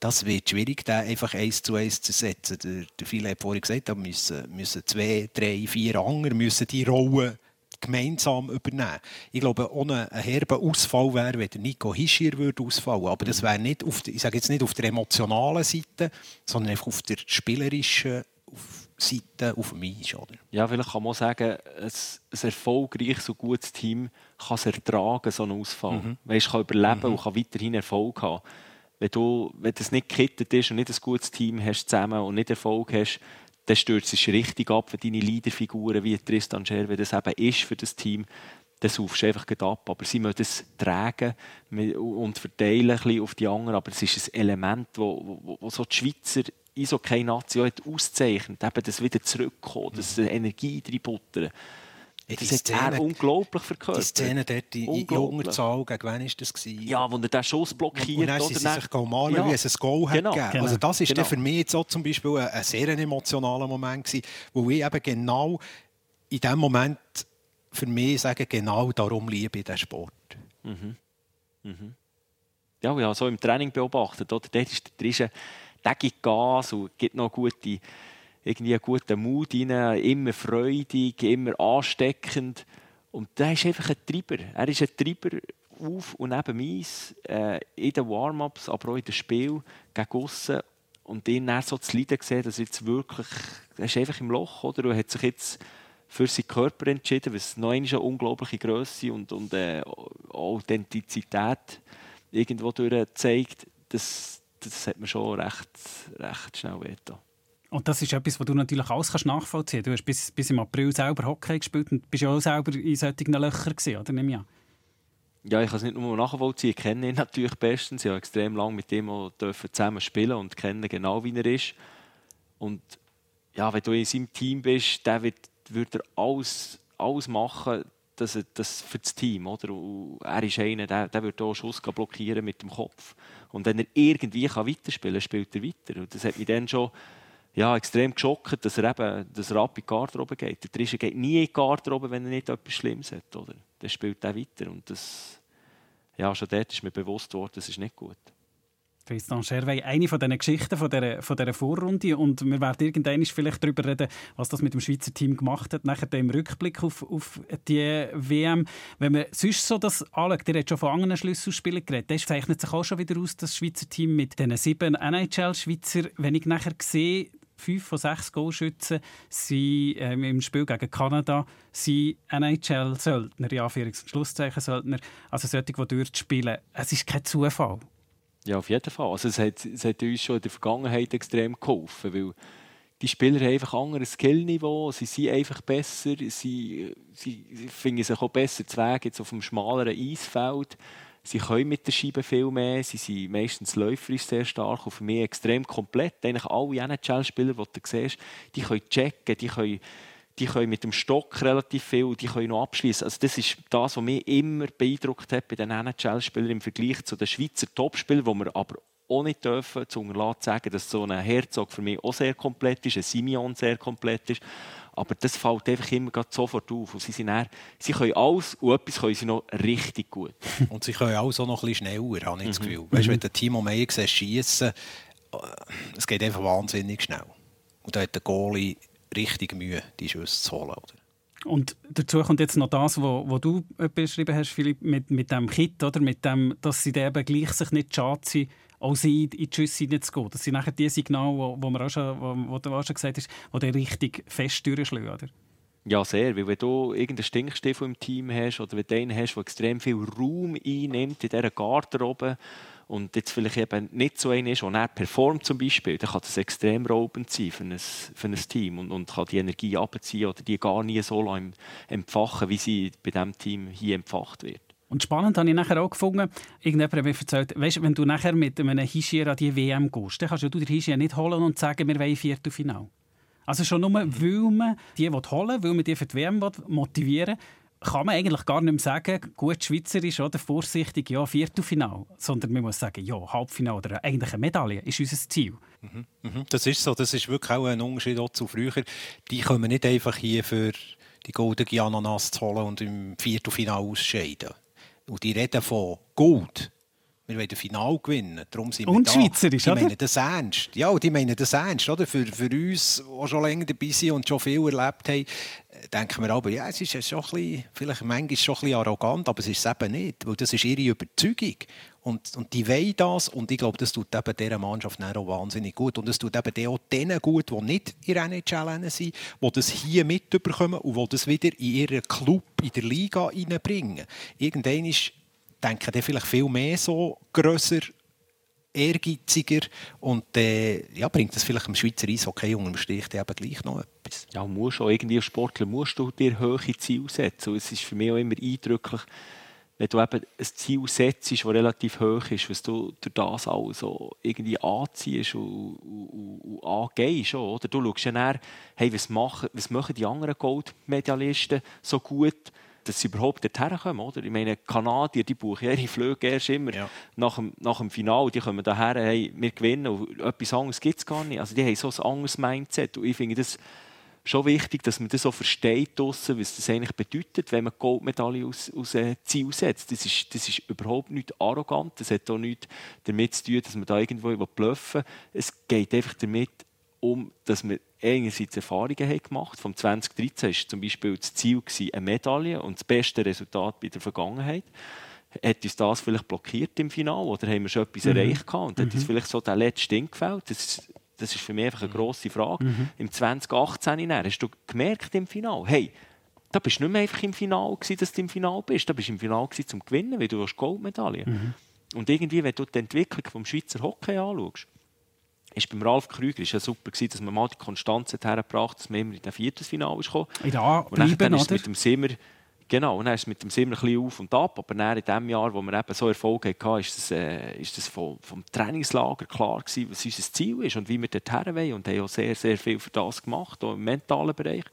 das wird schwierig, den einfach eins zu eins zu setzen. Der, der Phil hat vorhin gesagt, da müssen, müssen zwei, drei, vier andere müssen die Rolle gemeinsam übernehmen. Ich glaube, ohne einen herben Ausfall wäre, wenn Nico Hischier würde ausfallen. Aber das wäre nicht auf, der, ich sage jetzt nicht auf der emotionalen Seite, sondern einfach auf der spielerischen, auf Seite auf mich ist. Oder? Ja, vielleicht kann man sagen, ein, ein erfolgreiches und gutes Team kann es ertragen, so einen Ausfall. Mhm. Weißt, kann überleben mhm. und kann weiterhin Erfolg haben. Wenn du, wenn das nicht gekittet ist und nicht ein gutes Team hast zusammen und nicht Erfolg hast, dann stürzt es richtig ab für deine Leaderfiguren, wie Tristan Scherwe das eben ist für das Team. Dann saufst du einfach ab. Aber sie müssen es tragen und verteilen ein bisschen auf die anderen. Aber es ist ein Element, das wo, wo, wo so die Schweizer Eishockey-Nation auszeichnet, eben das wieder zurückkommen, das Energie reinbuttern. Das hat er unglaublich verkörpert. Die Szene dort in, junger Zahl, gegen wen war das? Gewesen? Ja, wo er den Schuss blockiert. Und dann oder sie sich malen, ja. wie es ein Goal genau. hat gegeben. Also das war genau. für mich jetzt auch zum Beispiel ein, ein sehr emotionaler Moment gewesen, wo ich eben genau in dem Moment für mich sage, genau darum liebe ich diesen Sport. Mhm. Mhm. Ja, ja, so im Training beobachtet, oder? Dort ist der Trische der gibt Gas und gibt noch gute, irgendwie einen guten Mut rein, immer freudig, immer ansteckend. Und der ist einfach ein Treiber. Er ist ein Treiber auf und neben Eis, äh, in den Warm-ups, aber auch in den Spiel gegen aussen. Und ihn dann so zu leiden gesehen, dass jetzt wirklich, er ist einfach im Loch, oder? Und hat sich jetzt für seinen Körper entschieden, was noch eine unglaubliche Größe und, und äh, Authentizität irgendwo durch zeigt, dass das hat mir schon recht, recht schnell wehgetan. Und das ist etwas, was du natürlich alles kannst nachvollziehen kannst. Du hast bis, bis im April selber Hockey gespielt und bist ja auch selber in solchen Löchern gewesen, oder? Nimm ja. Ja, ich kann es nicht nur nachvollziehen. Ich kenne ihn natürlich bestens. Ich habe extrem lange mit ihm zusammen spielen und kenne genau, wie er ist. Und ja, wenn du in seinem Team bist, der wird, wird er alles, alles machen, das, das für das Team. Oder? Er ist einer, der, der wird auch Schuss blockieren mit dem Kopf. Und wenn er irgendwie kann weiterspielen kann, spielt er weiter. Und das hat mich dann schon ja, extrem geschockt, dass er eben dass er ab in die Garderobe geht. Der Trische geht nie in die Garderobe, wenn er nicht etwas Schlimmes hat. Oder? Dann spielt er weiter. Und das, ja, schon dort ist mir bewusst worden, das ist nicht gut. Tristan Scherwey, eine von diesen Geschichten von dieser, von dieser Vorrunde und wir werden irgendwann vielleicht darüber reden, was das mit dem Schweizer Team gemacht hat, nachher im Rückblick auf, auf die WM. Wenn man sonst so das anschaut, ihr habt schon von anderen Schlüsselspielern geredet, das zeichnet sich auch schon wieder aus, das Schweizer Team mit diesen sieben NHL-Schweizer, wenn ich nachher sehe, fünf von sechs Goalschützen sind ähm, im Spiel gegen Kanada sind NHL-Söldner, ja, Anführungs- und Schlusszeichen-Söldner, also solche, die dort spielen. Es ist kein Zufall. Ja, auf jeden Fall. Also es, hat, es hat uns schon in der Vergangenheit extrem geholfen, weil die Spieler haben einfach ein anderes Skillniveau, sie sind einfach besser, sie, sie finden sich auch besser zu Weg jetzt auf dem schmaleren Eisfeld. Sie können mit der Scheibe viel mehr, sie sind meistens läuferisch sehr stark und für mich extrem komplett. Eigentlich alle NHL-Spieler, die du siehst, die können checken, die können die können mit dem Stock relativ viel, die können noch abschließen. Also das ist das, was mich immer beeindruckt hat bei den NHL-Spielern im Vergleich zu den Schweizer Topspielern, wo wir aber auch nicht dürfen, zu unterlassen zu sagen, dass so ein Herzog für mich auch sehr komplett ist, ein Simeon sehr komplett ist. Aber das fällt einfach immer sofort auf. Und sie, sind dann, sie können alles und etwas können sie noch richtig gut. und sie können alles auch noch ein bisschen schneller, habe ich das mhm. Gefühl. Mhm. Weißt, wenn der Timo Meyer schießen, äh, es geht einfach wahnsinnig schnell. Und da hat der Goalie richtig Mühe, die Schüsse zu holen. Oder? Und dazu kommt jetzt noch das, was du beschrieben hast, Philipp, mit, mit dem Kit, oder? Mit dem, dass sie eben gleich sich nicht schade sind, auch sie in die Schüsse hineinzugehen. Das sind nachher die Signale, wo, wo, man auch schon, wo, wo du auch schon gesagt hast, die dann richtig fest durchschlagen, oder? Ja, sehr. Weil wenn du irgendeinen Stinkstiefel im Team hast oder wenn du einen hast, der extrem viel Raum einnimmt in dieser Garderobe, und jetzt vielleicht eben nicht so einer ist, der er performt zum Beispiel, dann kann das extrem raubend sein für ein, für ein Team und, und kann die Energie abziehen oder die gar nie so lange empfachen, wie sie bei diesem Team hier empfacht wird. Und spannend habe ich nachher auch gefunden, irgendjemand hat mir erzählt, weißt, wenn du nachher mit einem Hischier an die WM gehst, dann kannst du den Hischier nicht holen und sagen, wir wollen Viertelfinale. Also schon nur, weil man die holen will, weil man die für die WM motivieren will, kann man eigentlich gar nicht mehr sagen, gut schweizerisch oder vorsichtig, ja, Viertelfinal, sondern man muss sagen, ja, Halbfinal oder eigentlich eine Medaille ist unser Ziel. Mhm, mhm. Das ist so, das ist wirklich auch ein Unterschied auch zu früher. Die kommen nicht einfach hier für die goldene Ananas zu holen und im Viertelfinal ausscheiden. Und die reden von Gold. Wir wollen das Finale gewinnen. Darum sind und wir da. Schweizerisch, die oder? meinen das ernst. Ja, die meinen das ernst. Oder? Für, für uns, die schon länger dabei sind und schon viel erlebt haben, denken wir aber, ja, es ist schon ein bisschen, vielleicht manchmal schon ein bisschen arrogant, aber es ist es eben nicht, weil das ist ihre Überzeugung. Und, und die wollen das und ich glaube, das tut eben dieser Mannschaft auch wahnsinnig gut. Und es tut eben auch denen gut, die nicht in der NHL sind, die das hier mitbekommen und die das wieder in ihren Club, in der Liga reinbringen. Irgendwann ist, denken die vielleicht viel mehr so grösser ehrgeiziger und äh, ja, bringt das vielleicht im Schweizer Eishockey unterm Strich eben gleich noch etwas. Ja, musst auch irgendwie als Sportler musst du dir hohe Ziele setzen. Und es ist für mich auch immer eindrücklich, wenn du eben ein Ziel setzt, das relativ hoch ist, was du durch das auch so irgendwie anziehst und, und, und angehst. Oder? Du schaust ja nach, hey, was, machen, was machen die anderen Goldmedaillisten so gut, dass sie überhaupt dorthin kommen. Oder? Ich meine, Kanadier die buchen ihre Flüge erst immer ja. nach, dem, nach dem Finale. Die kommen daher, hey, wir gewinnen und etwas anderes gibt es gar nicht. Also die haben so ein anderes Mindset. Und ich finde das schon wichtig, dass man das so versteht, was das eigentlich bedeutet, wenn man Goldmedaille aus, aus äh, Ziel setzt. Das ist, das ist überhaupt nicht arrogant. Das hat auch nichts damit zu tun, dass man da irgendwo bluffen will. Es geht einfach damit um, dass man einerseits Erfahrungen haben gemacht. Vom 2013 war zum Beispiel das Ziel eine Medaille und das beste Resultat bei der Vergangenheit. Hat uns das vielleicht blockiert im Finale oder haben wir schon etwas mhm. erreicht gehabt und mhm. hat uns mhm. vielleicht so der letzte Ding gefällt? Das, das ist für mich einfach eine mhm. grosse Frage. Mhm. Im 2018 hast du gemerkt im Finale, hey, da bist du nicht mehr einfach im Finale gewesen, dass du im Finale bist. Da bist du im Finale gewesen, zum Gewinnen, weil du hast Goldmedaille. Mhm. Und irgendwie, wenn du die Entwicklung des Schweizer Hockey anschaust, ist beim Ralf Krüger ist ja super gewesen, dass man mal die Konstanz hergebracht dass man immer in den Viertelfinale ist gekommen. Ja, und dann, dann ist mit dem Simmer Genau, und dann ist mit dem Simmer ein bisschen auf und ab, aber dann in dem Jahr, wo wir eben so Erfolg hatten, ist das, äh, ist das vom, vom, Trainingslager klar gewesen, was unser Ziel ist und wie wir dorthin wollen und haben auch sehr, sehr viel für das gemacht, auch im mentalen Bereich.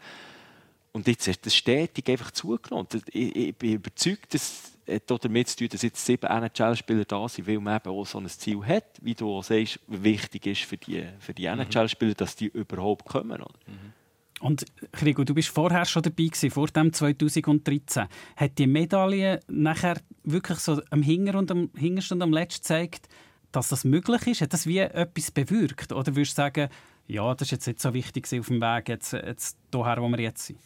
Und jetzt hat das stetig einfach zugenommen. Ich, ich bin überzeugt, dass auch damit zu tun, dass jetzt sieben NHL-Spieler da sind, weil man eben auch so ein Ziel hat, wie du auch sagst, wichtig ist für die, für die mhm. NHL-Spieler, dass die überhaupt kommen. Mhm. Und Krigo, du bist vorher schon dabei gewesen, vor dem 2013. Hat die Medaille nachher wirklich so am Hinger und am Hingersten am letzten gezeigt, dass das möglich ist? Hat das wie etwas bewirkt? Oder würdest du sagen, ja, das ist jetzt nicht so wichtig auf dem Weg jetzt, jetzt hierher, wo wir jetzt sind?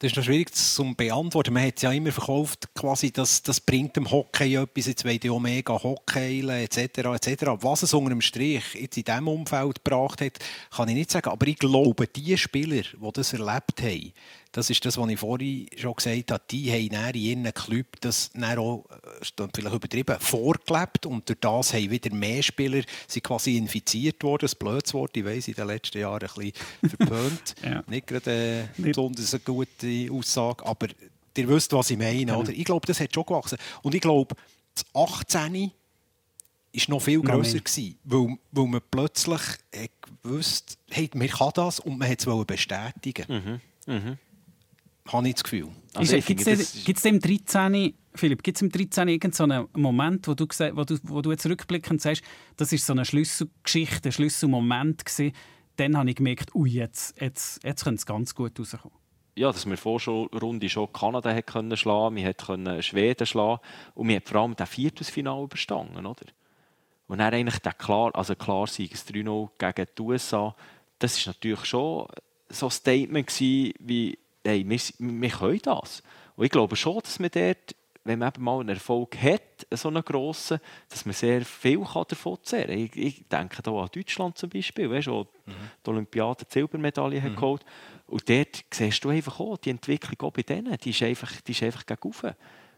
Das ist noch schwierig zu beantworten. Man hat es ja immer verkauft, quasi, dass das bringt dem Hockey etwas, jetzt wollen die Omega Hockey etc. etc. Was es unter dem Strich jetzt in diesem Umfeld gebracht hat, kann ich nicht sagen. Aber ich glaube, die Spieler, die das erlebt haben, das ist das, was ich vorhin schon gesagt habe, die haben in ihren Club das auch, äh, vielleicht übertrieben, vorgelebt und durch das haben wieder mehr Spieler sind quasi infiziert worden. Das blödes Wort, ich weiss, in den letzten Jahren ein bisschen verpönt. ja. Nicht gerade äh, besonders eine gute Aussage, aber ihr wisst, was ich meine. Oder? Ich glaube, das hat schon gewachsen. Und ich glaube, das 18 war noch viel grösser, gewesen, weil, weil man plötzlich gewusst hey, man kann das und man hat es bestätigen. Mhm. Mhm habe ich das Gefühl. Also Gibt es im 13. Philipp, gibt es im 13. irgendeinen so Moment, wo du, wo, du, wo du jetzt rückblickend sagst, das war so eine Schlüsselgeschichte, ein Schlüsselmoment gewesen, dann habe ich gemerkt, ui, jetzt, jetzt, jetzt könnte es ganz gut rauskommen. Ja, dass wir vor schon Runde schon Kanada hat können schlagen, wir können Schweden schlagen und wir haben vor allem das Viertelfinale überstanden, oder? Und dann eigentlich der klar, also klar Sieg 3-0 gegen die USA, das ist natürlich schon so ein Statement gewesen, wie hey, wir, wir können das. Und ich glaube schon, dass man dort, wenn man eben mal einen Erfolg hat, so einen grossen, dass man sehr viel davon zehren kann. Ich, ich denke da an Deutschland zum Beispiel, weißt du, mhm. die Olympiade die Silbermedaille mhm. geholt. Und dort siehst du einfach auch, die Entwicklung auch bei denen, die ist einfach, die ist einfach gegen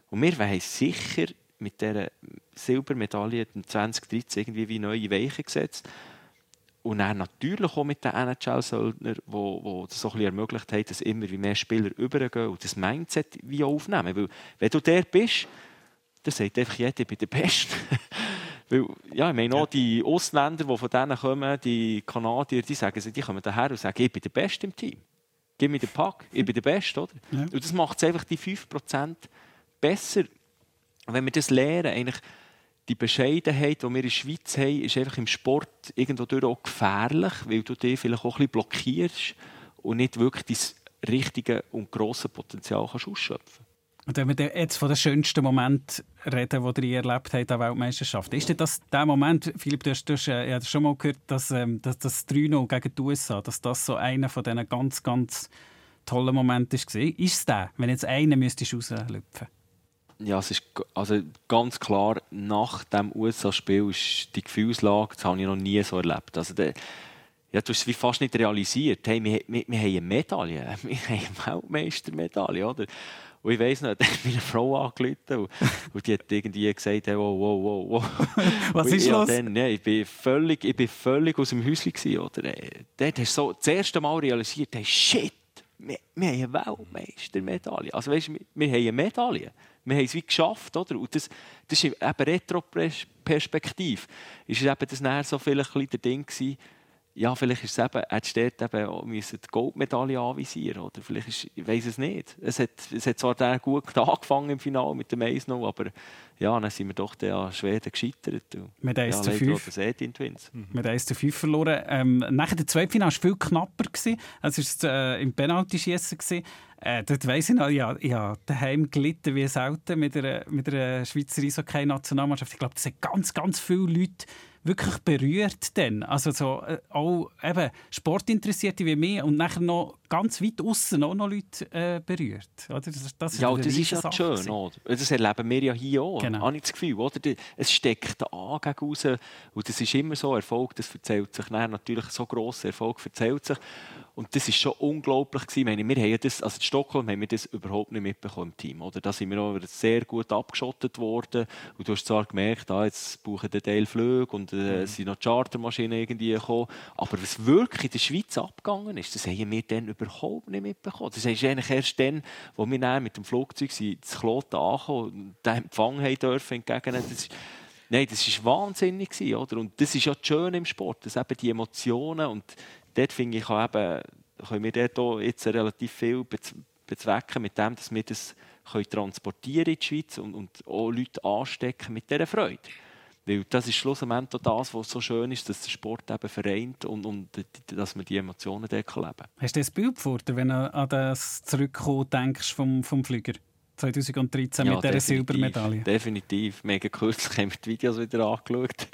Und wir wollen sicher mit dieser Silbermedaille 2013 irgendwie wie neue Weichen gesetzt. Und dann natürlich auch mit den NHL-Söldnern, die, die das so ein bisschen ermöglicht haben, dass immer mehr Spieler übergehen und das Mindset wie aufnehmen. Weil, wenn du der bist, dann sagt einfach jeder, ich bin der Beste. Weil, ja, ich meine auch die Ausländer, die von denen kommen, die Kanadier, die sagen, die kommen daher und sagen, ich bin der Beste im Team. Gib mir den Pack, ich bin der Beste. Oder? Ja. Und das macht es einfach die 5% besser. Wenn wir das lernen, eigentlich die Bescheidenheit, die wir in der Schweiz haben, ist einfach im Sport irgendwo auch gefährlich, weil du dich vielleicht auch ein bisschen blockierst und nicht wirklich dein richtige und grosse Potenzial kannst ausschöpfen und wenn wir jetzt von den schönsten Momenten reden, die ihr erlebt habt an Weltmeisterschaft, ist das der Moment, Philipp, du hast, du hast äh, ja, schon mal gehört, dass, ähm, dass das 3-0 gegen die USA, dass das so einer von diesen ganz, ganz tollen Momenten war? Ist es der, wenn jetzt einer müsstest rauslüpfen ja, es ist also ganz klar, nach dem USA-Spiel ist die Gefühlslage, das habe ich noch nie so erlebt. Also der, ja, du hast es wie fast nicht realisiert. Hey, wir, wir, wir haben eine Medaille, wir haben eine Weltmeistermedaille, oder? Und ich weiss nicht, ich meine Frau angerufen und, und die hat irgendwie gesagt, hey, wow, wow, wow, wow. Was ist los? Dann, ja, ich, bin völlig, ich bin völlig aus dem Häuschen gewesen, oder? Dort hast du so das erste Mal realisiert, hey, shit, wir, wir haben eine Weltmeistermedaille. Also weißt, wir, wir haben eine Medaille wir haben es wie geschafft, oder? Und das, das ist eben Retro-Perspektiv. Ist eben das näher so vielleicht ein der Ding gewesen, ja, vielleicht ist es eben, hättest dort eben auch die Goldmedaille anvisieren oder vielleicht ist, ich weiß es nicht. Es hat, es hat zwar der gut angefangen im Finale mit dem 1 aber ja, dann sind wir doch an Schweden gescheitert. Mit 1 zu 5. Twins. Mhm. Mit 1 zu 5 verloren. Ähm, nachher der Zweitfinale war viel knapper. Gewesen. Es war äh, im Penalty-Schiessen. Äh, dort weiss ich noch, ja, ja, daheim gelitten wie selten mit einer, mit einer Schweizer Eishockey-Nationalmannschaft. Ich glaube, das sind ganz, ganz viele Leute wirklich berührt dann. Also so, äh, auch eben Sportinteressierte wie mich und nachher noch ganz weit außen auch noch Leute äh, berührt. Oder? Das, das ja, das ist ja schön. Oder? Das erleben wir ja hier auch. Genau. Habe ich das Gefühl. Oder? Es steckt an gegen raus. Und das ist immer so, Erfolg, das erzählt sich. Dann natürlich so grosser Erfolg erzählt sich. Und das war schon unglaublich. Gewesen. meine, wir haben das, also in Stockholm haben wir das überhaupt nicht mitbekommen im Team. Oder? Da sind wir auch sehr gut abgeschottet worden. Und du hast zwar gemerkt, ah, jetzt brauchen der Teil Flüge und äh, mhm. sind noch Chartermaschinen irgendwie gekommen. Aber was wirklich in der Schweiz abgegangen ist, das haben wir dann überhaupt nicht mitbekommen. Das ist eigentlich erst dann, wo wir dann mit dem Flugzeug das Kloten angekommen und den Empfang haben dürfen entgegennehmen. Das Nein, das war wahnsinnig. Oder? Und das ist ja das Schöne im Sport, dass eben die Emotionen und dort finde ich auch eben können wir dort jetzt relativ viel bezwecken mit dem, dass wir das können transportieren in die Schweiz und, und auch Leute anstecken mit dieser Freude. Weil das ist schlussendlich das, was so schön ist, dass der Sport eben vereint und, und dass man die Emotionen dort leben. Hast du das Bild vor dir, wenn du an das Zurückkommen denkst vom, vom Flüger? 2013 ja, mit dieser Silbermedaille. Definitiv. Mega kürzlich haben wir die Videos wieder angeschaut.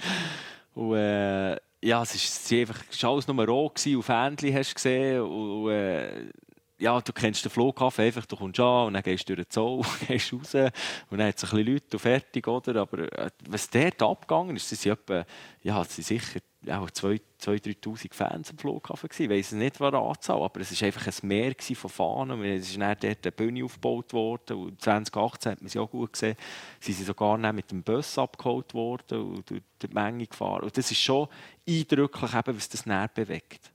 Und, äh, ja, es war einfach es alles nur roh auf Fähnchen, hast du gesehen. Und, äh, ja, du kennst den Flughafen einfach, du kommst an und dann gehst du durch den Zoll, gehst raus und dann hat es ein bisschen Leute und fertig, oder? Aber äh, was dort abgegangen ist, sind etwa, ja, sind sicher ja, 2'000, 3'000 Fans am Flughafen gewesen. Ich weiss nicht, was die Anzahl aber es war einfach ein Meer von Fahnen. Es ist dann dort eine Bühne aufgebaut worden und 2018 hat man sie auch gut gesehen. Sie sind sogar mit dem Bus abgeholt worden und durch die Menge gefahren. Und das ist schon eindrücklich, eben, was das näher bewegt.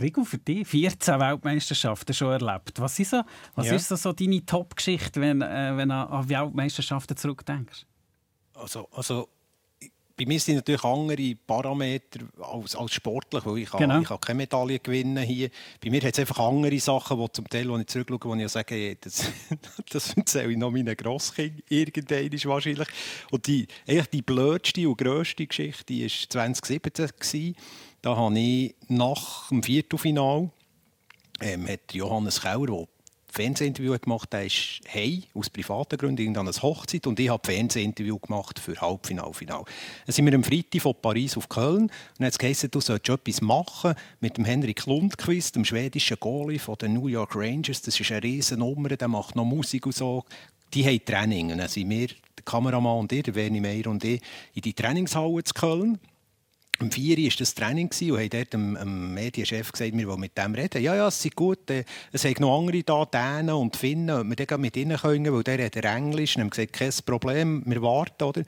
Rigo, für dich 14 Weltmeisterschaften schon erlebt. Was ist so, was ja. ist so, so deine Top-Geschichte, wenn, äh, wenn du an Weltmeisterschaften zurückdenkst? Also, also bei mir sind natürlich andere Parameter als, als sportlich, weil ich, genau. kann, ich kann keine Medaille gewinnen hier. Bei mir hat es einfach andere Sachen, wo zum Teil, wo ich zurückschaue, wo ich sage, das, das erzähle ich noch meinen Grosskind irgendwann wahrscheinlich. Und die, eigentlich die blödste und grösste Geschichte war 2017. Gewesen. Da habe ich nach dem Viertelfinal ähm, hat Johannes Kauer, der Fernsehinterview gemacht, der ist hey aus privaten Gründen an einer Hochzeit und ich habe Fernsehinterview gemacht für Halbfinal, Final. Dann sind wir am Freitag von Paris auf Köln und dann hat es geheißen, du sollst etwas machen mit dem Henrik Lundqvist, dem schwedischen Goalie von den New York Rangers. Das ist eine riesen Nummer, der macht noch Musik und so. Die haben Training und dann sind wir, der Kameramann und ich, der Werni Meier und ich, in die Trainingshalle zu Köln um 4 Uhr war das Training und haben dort dem, dem Medienchef gesagt, wir wollen mit dem reden. Ja, ja, es ist gut. Äh, es sind noch andere da, Dänen und Finnen, ob wir dann mit ihnen können, weil der redet Englisch. Und haben gesagt, kein Problem, wir warten. Oder?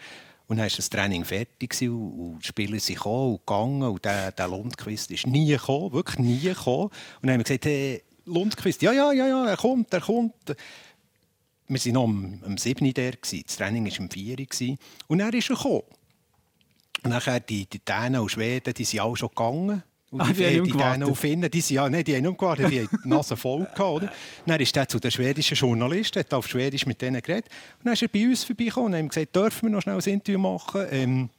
Und dann war das Training fertig und die Spieler sind gekommen und gegangen und der, der Lundquist ist nie gekommen, wirklich nie gekommen. Und dann haben wir gesagt, hey, Lundquist, ja, ja, ja, ja, er kommt, er kommt. Wir waren noch am, am 7. Uhr da, das Training war um 4 Uhr und dann ist er gekommen. Nachher die, die Dänen und Schweden, die sind auch schon gegangen. Und ah, die, die, die Dänen und Finnen, die, sind, ja, nee, die haben nicht gewartet, die haben die Nase voll gehabt. Oder? Dann ist er zu den schwedischen Journalisten, hat auf Schwedisch mit denen geredet. Und dann ist er bei uns vorbeigekommen und haben gesagt, dürfen wir noch schnell ein Interview machen? Ähm,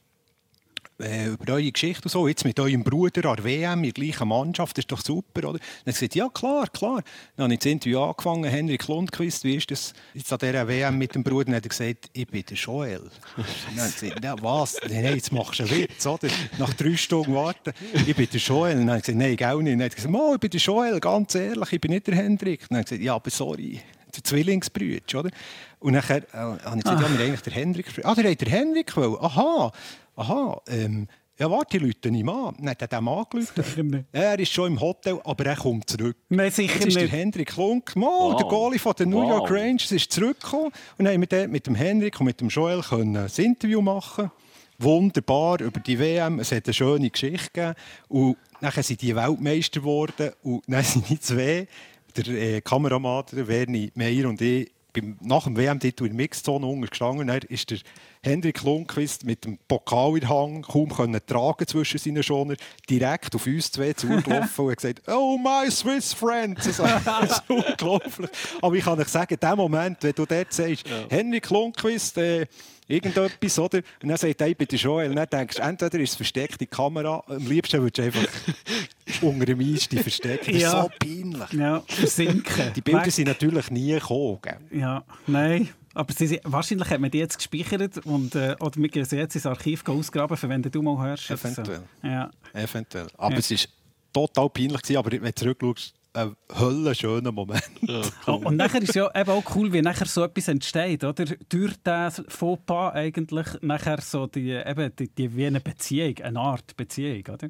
äh, über eure Geschichte und so, jetzt mit eurem Bruder an der WM der gleichen Mannschaft, das ist doch super, oder? Dann hat gesagt, ja klar, klar. Dann habe ich das Interview angefangen, Henrik Lundqvist, wie ist das jetzt an dieser WM mit dem Bruder? Dann hat er gesagt, ich bin der Joel. dann hat gesagt, ja, was? Nein, jetzt machst du einen Witz, oder? Nach drei Stunden warten, ich bin der Joel. Dann hat er gesagt, nein, ich auch nicht. Dann hat er gesagt, ich bin der Joel, ganz ehrlich, ich bin nicht der Hendrik. Dann hat er gesagt, ja, aber sorry der Zwillingsbrüder, oder? Und dann äh, habe ich gesagt, ja, wir eigentlich der Hendrik. Ah, der hat der Hendrik wollen. Aha, aha, ähm, ja, warte, die Leute nicht an. Dann hat er dem angerufen. Er ist schon im Hotel, aber er kommt zurück. Nein, sicher Jetzt ist der Hendrik Klunk, mal, wow. der Goalie von den New York wow. Rangers, ist zurückgekommen. Und haben wir mit dem Hendrik und mit dem Joel können ein Interview machen Wunderbar über die WM. Es hat eine schöne Geschichte gegeben. Und dann sind die Weltmeister geworden. Und dann sind die zwei, der äh, Kameramann, der Werni Meier und ich, nach dem WM-Titel in der Mixzone gestanden. Dann ist der Hendrik Lundqvist mit dem Pokal in Hand kaum können tragen zwischen seinen Schoner, direkt auf uns zwei zugelaufen und gesagt, «Oh, my Swiss friends!» Das ist unglaublich. Aber ich kann euch sagen, in dem Moment, wenn du dort sagst, ja. «Hendrik Lundqvist, äh, irgendetwas, oder? Und dann sagt er, der Joel. Und dann denkst du, entweder ist es versteckte Kamera, am liebsten würdest du einfach unter dem Einstieg verstecken. Das ist so peinlich. Ja, versinken. Die Bilder sind natürlich nie gekommen. Ja, nein. Aber sie, wahrscheinlich hat man die jetzt gespeichert und, äh, oder wir gehen sie jetzt ins Archiv ausgraben, für wenn du mal hörst. Eventuell. So. Ja. Eventuell. Aber ja. es war total peinlich, gewesen, aber wenn du zurückschaust, ein höllenschöner Moment. Ja, cool. Und nachher ist es ja eben auch cool, wie nachher so etwas entsteht, oder? Durch diesen Fauxpas eigentlich nachher so die, eben die, die wie eine Beziehung, eine Art Beziehung, oder?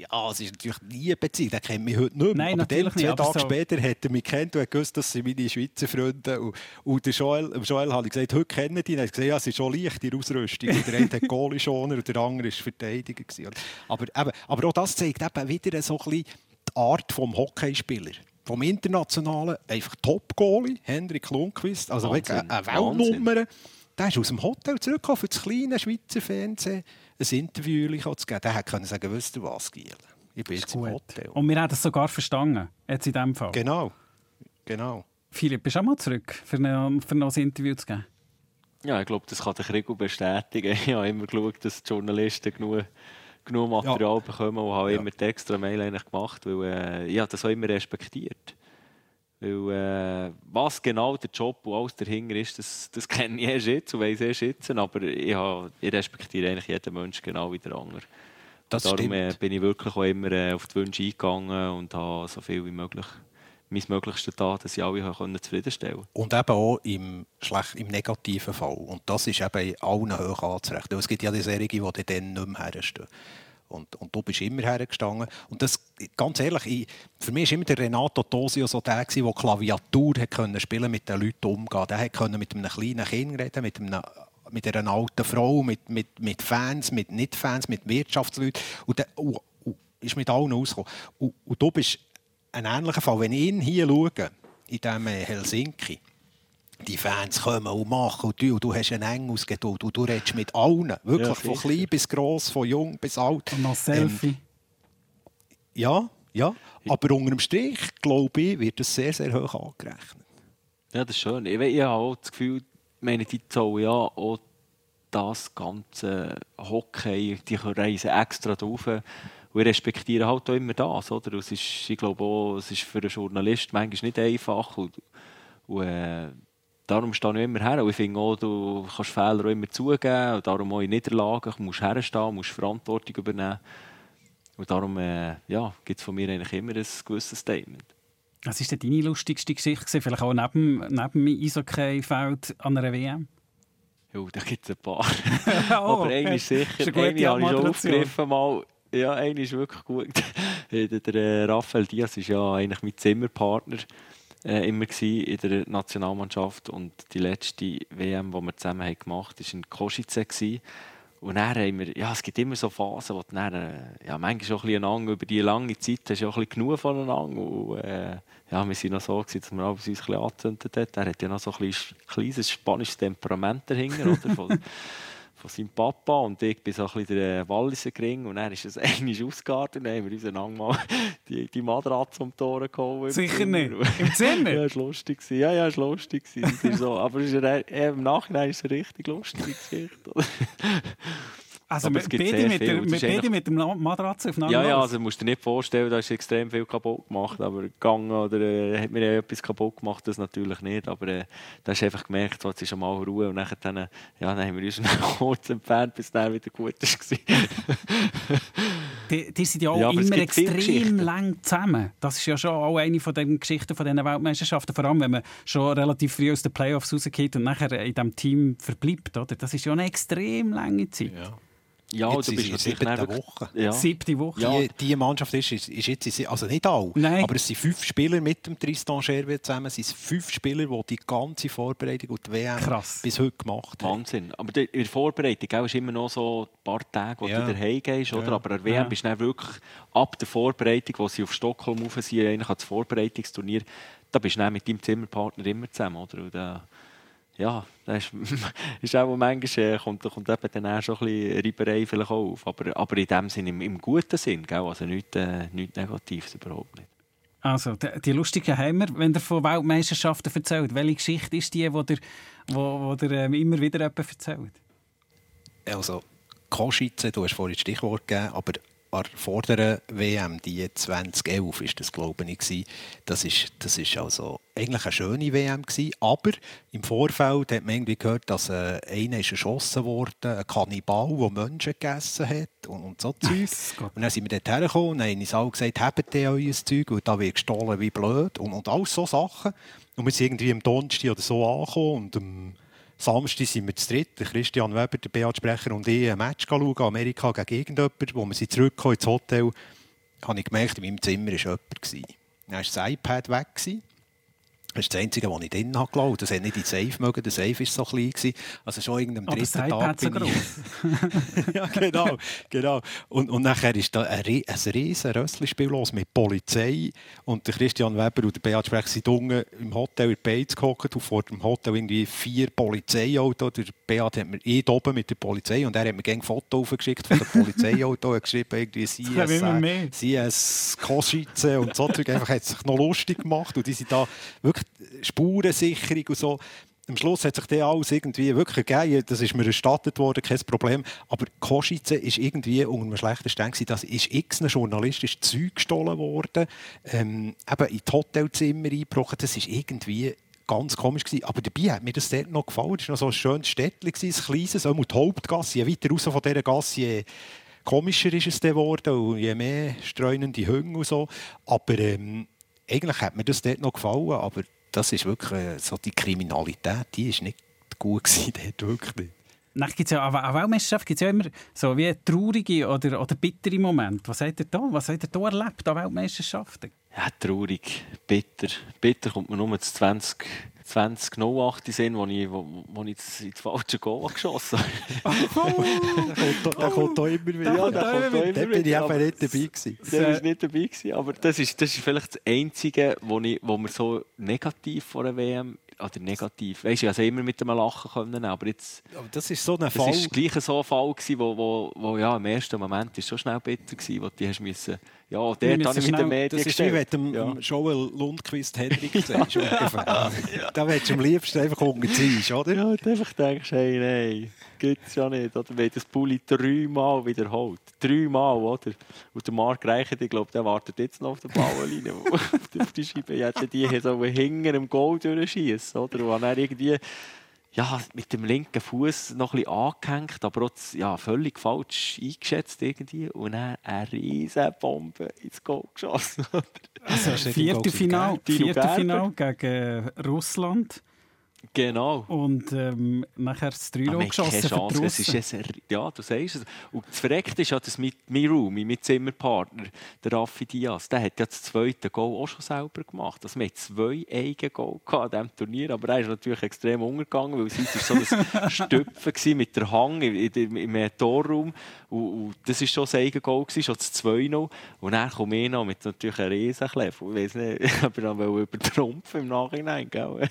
Ja, es ist natürlich nie eine Beziehung, den kennt mich heute nicht mehr. Nein, aber natürlich zwei nicht, Tage so. später hat er mich kennt und gewusst, das sind meine Schweizer Freunde. Und, und der Joel, Joel habe ich gesagt, heute kennen die ihn. Er hat gesagt, ja, es ist schon leicht, die Ausrüstung. der eine hat Goalie-Schoner und der andere war Verteidiger. Aber, eben, aber auch das zeigt eben wieder so ein bisschen die Art des Hockeyspielers vom Internationalen einfach Top-Goalie, Hendrik Lundqvist, also Wahnsinn, eine Weltnummer. Der ist aus dem Hotel zurückgekommen für das kleine Schweizer Fernsehen ein Interview zu geben. Der hätte sagen, wisst ihr was, Giel? Ich bin jetzt im Hotel. Und wir haben es sogar verstanden, jetzt in diesem Fall. Genau, genau. Philipp, bist du auch mal zurück, für, eine, für noch ein Interview zu geben? Ja, ich glaube, das kann der Krieg bestätigen. Ich habe immer geschaut, dass die Journalisten genug, genug Material ja. bekommen und habe ja. immer die extra Mail eigentlich gemacht, weil äh, ich das auch immer respektiert. Weil, äh, was genau der Job und alles dahinter ist, das, das kenne ich erst jetzt und weiss erst jetzt. Aber ich, habe, ich respektiere eigentlich jeden Menschen genau wie der andere. Das darum äh, bin ich wirklich auch immer äh, auf die Wünsche eingegangen und habe so viel wie möglich mein Möglichstes da, dass ich alle zufriedenstellen konnte. Und eben auch im, schlecht, im negativen Fall. Und das ist eben allen hoch anzurechnen. Es gibt ja die Serie, die dann nicht mehr herstehen. Und, und du bist immer hergestanden. Und das, ganz ehrlich, ich, für mich war immer der Renato Tosio so der, der Klaviatur hat spielen mit den Leuten umgehen. Der konnte mit einem kleinen Kind reden, mit, einem, mit einer alten Frau, mit, mit, mit Fans, mit Nicht-Fans, mit Wirtschaftsleuten. Und, der, und, und ist mit allen ausgekommen. Und, und du bist ein ähnlicher Fall. Wenn ich ihn hier schaue, in diesem Helsinki, die Fans kommen und machen und du, und du hast einen Engelsgeduld und du redest mit allen, wirklich ja, von klein bis gross, von jung bis alt. Und noch Selfie. Ähm, ja, ja, aber unter dem Strich, glaube ich, wird das sehr, sehr hoch angerechnet. Ja, das ist schön. Ich, ich habe auch das Gefühl, meine, die zahlen ja auch das ganze Hockey, die reisen extra drauf. Und ich respektiere halt auch immer das. Oder? Es ist, ich glaube auch, es ist für einen Journalist manchmal nicht einfach. Und, und äh, darum stehe ich immer her. Und ich finde auch, du kannst Fehler auch immer zugeben. Und darum auch in Niederlagen. Du musst herstehen, musst Verantwortung übernehmen. Und darum äh, ja, gibt es von mir eigentlich immer ein gewisses Statement. Was war denn deine lustigste Geschichte? Vielleicht auch neben, neben dem Eishockey-Feld an einer WM? Ja, da gibt es ein paar. oh, Aber eine ist sicher, eine habe ich schon aufgegriffen. Mal. Ja, eine ist wirklich gut. der, der äh, Raphael Diaz war ja eigentlich mein Zimmerpartner äh, immer in der Nationalmannschaft und die letzte WM, die wir zusammen haben gemacht haben, war in Kosice. Und dann haben wir, ja, es gibt immer so Phasen, wo du dann, äh, ja, manchmal auch ein bisschen über die lange Zeit hast du auch ein bisschen genug voneinander. Und, äh, ja, wir waren noch so, gewesen, dass wir uns ein bisschen angezündet haben. Er hat ja noch so ein kleines spanisches Temperament dahinter, oder? Von, seinem Papa und ich bin so ein bisschen der Walliser Gring und dann ist es eigentlich ausgegangen und dann haben wir uns mal die, die Matratze zum Tor geholt. Sicher nicht? Im Zimmer? ja, das war lustig. Ja, ja, das war lustig. Das ist so. Aber ist im Nachhinein ist es eine richtig lustige Geschichte. Also mit, beide mit, der, mit, beide mit dem Matratze aufeinander Ja, ja, also musst du dir nicht vorstellen, da ist extrem viel kaputt gemacht, aber gegangen oder äh, hat mir ja etwas kaputt gemacht, das natürlich nicht, aber äh, da hast du einfach gemerkt, so, jetzt ist mal Ruhe und nachher dann, ja, dann haben wir uns kurz entfernt, bis es wieder gut war. die, die sind ja auch ja, immer extrem lang zusammen. Das ist ja schon auch eine von den Geschichten von diesen Weltmeisterschaften, vor allem wenn man schon relativ früh aus den Playoffs rausgeht und nachher in diesem Team verbleibt, oder? Das ist ja eine extrem lange Zeit. Ja. Ja, jetzt du bist natürlich siebte Woche. Ja. Siebte Woche. Die, die Mannschaft ist, ist, ist jetzt, also nicht alle, Nein. aber es sind fünf Spieler mit dem Tristan Scherwe zusammen. Es sind fünf Spieler, die die ganze Vorbereitung und die WM Krass. bis heute gemacht haben. Wahnsinn. Aber in der Vorbereitung ist immer noch so ein paar Tage, wo ja. du daheim gehst, oder? Ja. aber der WM ja. bist du wirklich ab der Vorbereitung, wo sie auf Stockholm rauf sind, eigentlich das Vorbereitungsturnier, da bist du mit deinem Zimmerpartner immer zusammen. Oder? Ja, das ist, ist auch manchmal äh, kommt, kommt eben dann auch schon ein bisschen Reiberei vielleicht auf. Aber, aber in dem Sinn, im, im guten Sinn, gell? also nichts, äh, nichts Negatives überhaupt nicht. Also, die, die lustige Heimer, wenn ihr von Weltmeisterschaften erzählt, welche Geschichte ist die, die ihr, wo, wo ihr ähm, immer wieder erzählt? Also, Koschitze, du hast vorhin das Stichwort gegeben, aber an der vorderen WM, die 2011 ist das, glaube ich, das ist, das ist also eigentlich eine schöne WM gewesen, aber im Vorfeld hat man irgendwie gehört, dass äh, einer ist erschossen wurde, ein Kannibal, der Menschen gegessen hat und, und so Zeug. und dann sind wir dort hergekommen und haben uns alle gesagt, habt ihr euer Zeug und da wird gestohlen wie blöd und, und all so Sachen. Und wir sind irgendwie am Donnerstag oder so angekommen und ähm, Samstag sind wir zu dritt, Christian Weber, der BA-Sprecher und ich, ein Match schauen, Amerika gegen irgendjemanden. Wo wir sind zurückgekommen ins Hotel, habe ich gemerkt, in meinem Zimmer war jemand. Dann war das iPad weg. Das ist das Einzige, was ich drin habe gelassen Das hat nicht in Safe mögen. Der Safe war so klein. Gewesen. Also schon irgendeinem dritten das Tag so bin ich... ja, genau. genau. Und, und nachher ist da ein, ein riesen Rösslispiel los mit Polizei. Und der Christian Weber und der Beat Sprech sind unten im Hotel in Beiz gehockt und vor dem Hotel irgendwie vier Polizeiautos. Der Beat hat mir eh oben mit der Polizei und er hat mir gerne Foto aufgeschickt von der Polizeiauto. Er hat geschrieben, irgendwie CS, CS Koschitze und so. Einfach hat sich noch lustig gemacht und die sind da wirklich Spurensicherung und so. Am Schluss hat sich das alles irgendwie wirklich gegeben. Das ist mir erstattet worden, kein Problem. Aber Koschitze ist irgendwie unter einem schlechten Stern Das ist x journalistisch Zeug gestohlen worden. Ähm, eben in die Hotelzimmer eingebrochen. Das ist irgendwie ganz komisch gewesen. Aber dabei hat mir das dort noch gefallen. Es war noch so ein schönes Städtchen, ein kleines, auch die Hauptgasse. Je weiter raus von dieser Gasse, je komischer ist es geworden und je mehr streunende Hünge und so. Aber ähm, eigentlich hat mir das dort noch gefallen, aber das ist wirklich äh, so die Kriminalität, die ist nicht gut gewesen, dort wirklich nicht. gibt's ja, an Weltmeisterschaft gibt es ja immer so wie traurige oder, oder bittere Momente. Was habt ihr da? Was habt ihr da erlebt an Weltmeisterschaften? Ja, traurig, bitter. Bitter kommt man nur zu 20 2008 sind, wo ich, wo, wo ich das, ins falsche Goal geschossen habe. Oh, der kommt da immer wieder. Ja, der kommt da immer wieder. bin ich eben nicht dabei gewesen. Der war nicht dabei gewesen, aber das ist, das ist vielleicht das Einzige, wo, ich, wo wir so negativ vor der WM oder negativ. Weißt du, ich also immer mit einem Lachen können, aber jetzt. Aber das ist so ein Fall. Das war gleich so ein Fall gewesen, wo, wo, wo ja im ersten Moment ist schon schnell bitter gewesen, wo die hast müssen. Ja, der hat ich mit den Medien Das ist wie wenn du ja. Joel Lundqvist Hendrik sagst, ungefähr. ja. Da willst du am liebsten einfach unterziehen, oder? Ja, und einfach denkst, hey, nein, gibt's ja nicht. Oder wenn das Bulli dreimal wiederholt. Dreimal, oder? Und der Marc Reichert, ich glaube, der wartet jetzt noch auf der Bauerlinie. auf die Scheibe. Hätte die hier so hinter dem Goal durchschießen, oder? Und dann irgendwie ja, mit dem linken Fuß noch ein bisschen angehängt, aber auch ja, völlig falsch eingeschätzt irgendwie und dann eine riesige Bombe ins Goal geschossen. also Viertelfinal, Viertelfinal gegen Russland. Genau. Und ähm, nachher das 3 ah, geschossen für es ist ein, Ja, du sagst es. Und das Verreckte ist ja, dass mit Miru, mein Zimmerpartner, der Raffi Diaz, der hat ja das zweite Goal auch schon selber gemacht. Also wir hatten zwei eigene Goal an diesem Turnier, aber er ist natürlich extrem untergegangen, weil es war so ein Stüpfen mit der Hang im, im Torraum. Und, und das war schon das eigene Goal, schon das 2-0. Und dann komme ich noch mit natürlich einem Riesenkleff. Ich weiß nicht, ob er dann übertrumpfen im Nachhinein. Gell?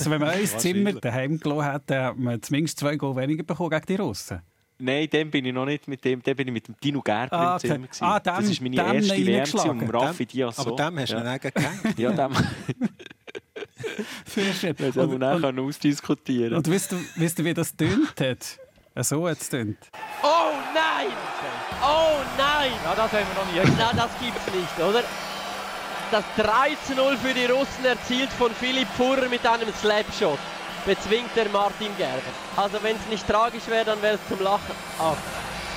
Also wenn man ein Zimmer daheim gelassen hat, dann hat man zumindest zwei Goal weniger bekommen gegen die Russen. Nein, dem bin ich noch nicht mit dem, dem bin ich mit dem Dino Gerber ah, im Zimmer. Ah, dem, das ist meine erste WM mit Raffi Diaz. Aber dem hast du ja. dann gehängt. ja, dem. Sehr schön. Das haben wir nachher ausdiskutieren. Und wisst ihr, wisst ihr, wie das tönt hat? So hat es tönt. Oh nein! Oh nein! Ja, das haben wir noch nie. Nein, das gibt's nicht, oder? Das 3 0 für die Russen erzielt von Philipp Furrer mit einem Slapshot. Bezwingt der Martin Gerber. Also wenn es nicht tragisch wäre, dann wäre es zum Lachen. Ach,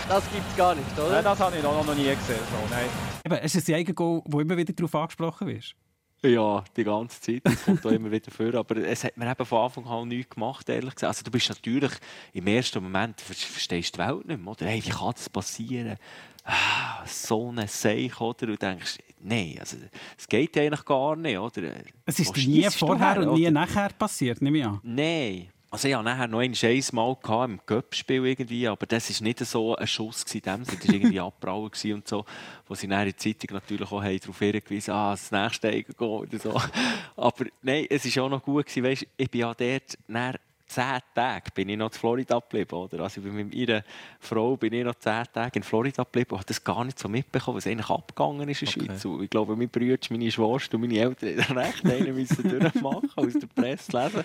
das gibt's gar nicht, oder? Nein, das habe ich noch, noch nie gesehen. So, nein. Eben, es ist ein Eigengoal, wo immer wieder darauf angesprochen wird. Ja, die ganze Zeit. Das kommt auch immer wieder vor. Aber es hat mir eben von Anfang an nichts gemacht, ehrlich gesagt. Also du bist natürlich im ersten Moment, verstehst die Welt nicht mehr, oder? Hey, wie kann das passieren? Ah, so ein Seich, oder? Du denkst, nein, also, es geht eigentlich gar nicht, oder? Es ist nie vorher und nie nachher passiert, nehme ich an. Nein. Also ich hatte nachher noch ein Mal im Göppspiel irgendwie, aber das war nicht so ein Schuss gewesen, dem das war irgendwie abbrauen und so, wo sie in der Zeitung natürlich auch darauf hingewiesen ah, das nächste Eigen oder so. Aber nein, es war auch noch gut gewesen, weißt, ich bin ja dort zehn Tage bin ich noch in Florida geblieben. Oder? Also mit meiner Frau bin ich noch zehn Tage in Florida geblieben und habe das gar nicht so mitbekommen, was eigentlich abgegangen ist in der okay. Schweiz. Und ich glaube, mein Bruder, meine Schwester und meine Eltern haben recht einen müssen durchmachen, aus der Presse lesen.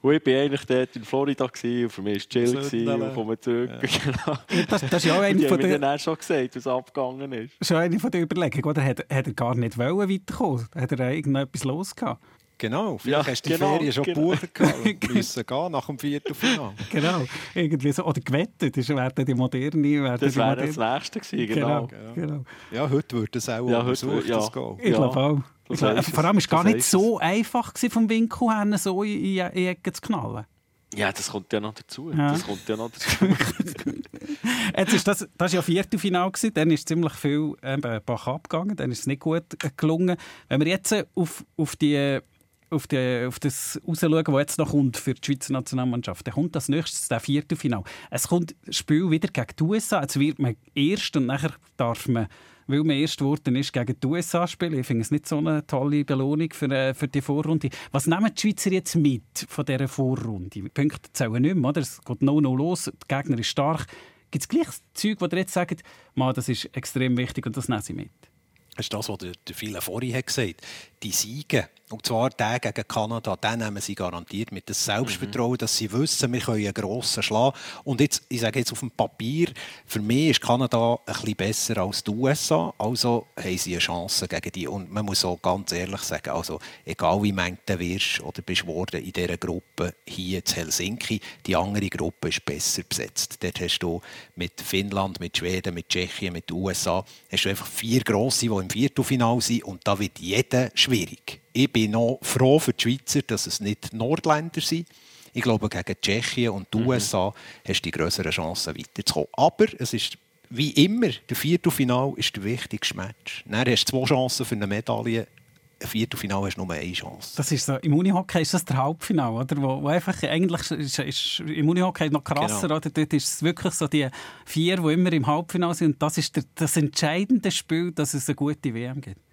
Und ich war eigentlich dort in Florida gewesen, und für mich war es chill gewesen, und komme zurück. Ja. Genau. Das, das ist ja auch eine von der... dann schon gesagt, was abgegangen ist. Schon eine von den Überlegungen, oder? Hat, hat er gar nicht wollen weiterkommen? Hat er irgendetwas los gehabt? Genau, vielleicht ja, hast du die genau, Ferien schon genau. gebucht und müssen gehen nach dem Viertelfinale. genau, irgendwie so. Oder gewettet, das wäre die moderne. das wäre das Nächste gewesen, genau. Genau, genau. Ja, heute würde es auch ja, untersucht, ja. das gehen. Ich glaube auch. Ich glaub, vor allem war es gar nicht so einfach gewesen, vom Winkel her so in die Ecke zu knallen. Ja, das kommt ja noch dazu. Ja. Das kommt ja noch dazu. Jetzt ist das, das war ja Viertelfinal, dann ist ziemlich viel ähm, Bach abgegangen, dann ist es nicht gut gelungen. Wenn wir jetzt auf, auf die auf, die, auf das rausschauen, was jetzt noch kommt für die Schweizer Nationalmannschaft, dann kommt das nächste, das Viertelfinale. Es kommt das Spiel wieder gegen die USA. Jetzt wird man erst und nachher darf man weil man erst geworden ist, gegen die USA spielen. Ich finde es nicht so eine tolle Belohnung für, äh, für die Vorrunde. Was nehmen die Schweizer jetzt mit von dieser Vorrunde? Die Punkte zählen nicht mehr, oder? Es geht no no los, der Gegner ist stark. Gibt es gleich Zeug, ihr jetzt sagt, das ist extrem wichtig und das nehmen sie mit? Das ist das, was der, der viele vorhin hat gesagt Die Siege, und zwar der gegen Kanada, den nehmen sie garantiert mit dem Selbstvertrauen, dass sie wissen, wir können einen grossen schlagen. Und jetzt, ich sage jetzt auf dem Papier, für mich ist Kanada ein bisschen besser als die USA, also haben sie eine Chance gegen die. Und man muss auch ganz ehrlich sagen, also egal wie du wirst oder bist worden in dieser Gruppe hier in Helsinki, die andere Gruppe ist besser besetzt. Dort hast du mit Finnland, mit Schweden, mit Tschechien, mit den USA, hast du einfach vier Grosse, die im Viertelfinale sind und da wird jeder schwierig. Ich bin noch froh für die Schweizer, dass es nicht Nordländer sind. Ich glaube, gegen Tschechien und die mhm. USA hast du die größeren Chancen weiterzukommen. Aber es ist wie immer, der Viertelfinal ist der wichtigste Match. Dann hast du zwei Chancen für eine Medaille. Ein Viertelfinal hast du nur eine Chance. Das ist so, Im Unihockey ist das der Halbfinal, oder? Wo, wo einfach, eigentlich ist, ist im Unihockey noch krasser, genau. oder? Dort ist es wirklich so die vier, die immer im Halbfinal sind. Und das ist der, das entscheidende Spiel, dass es eine gute WM gibt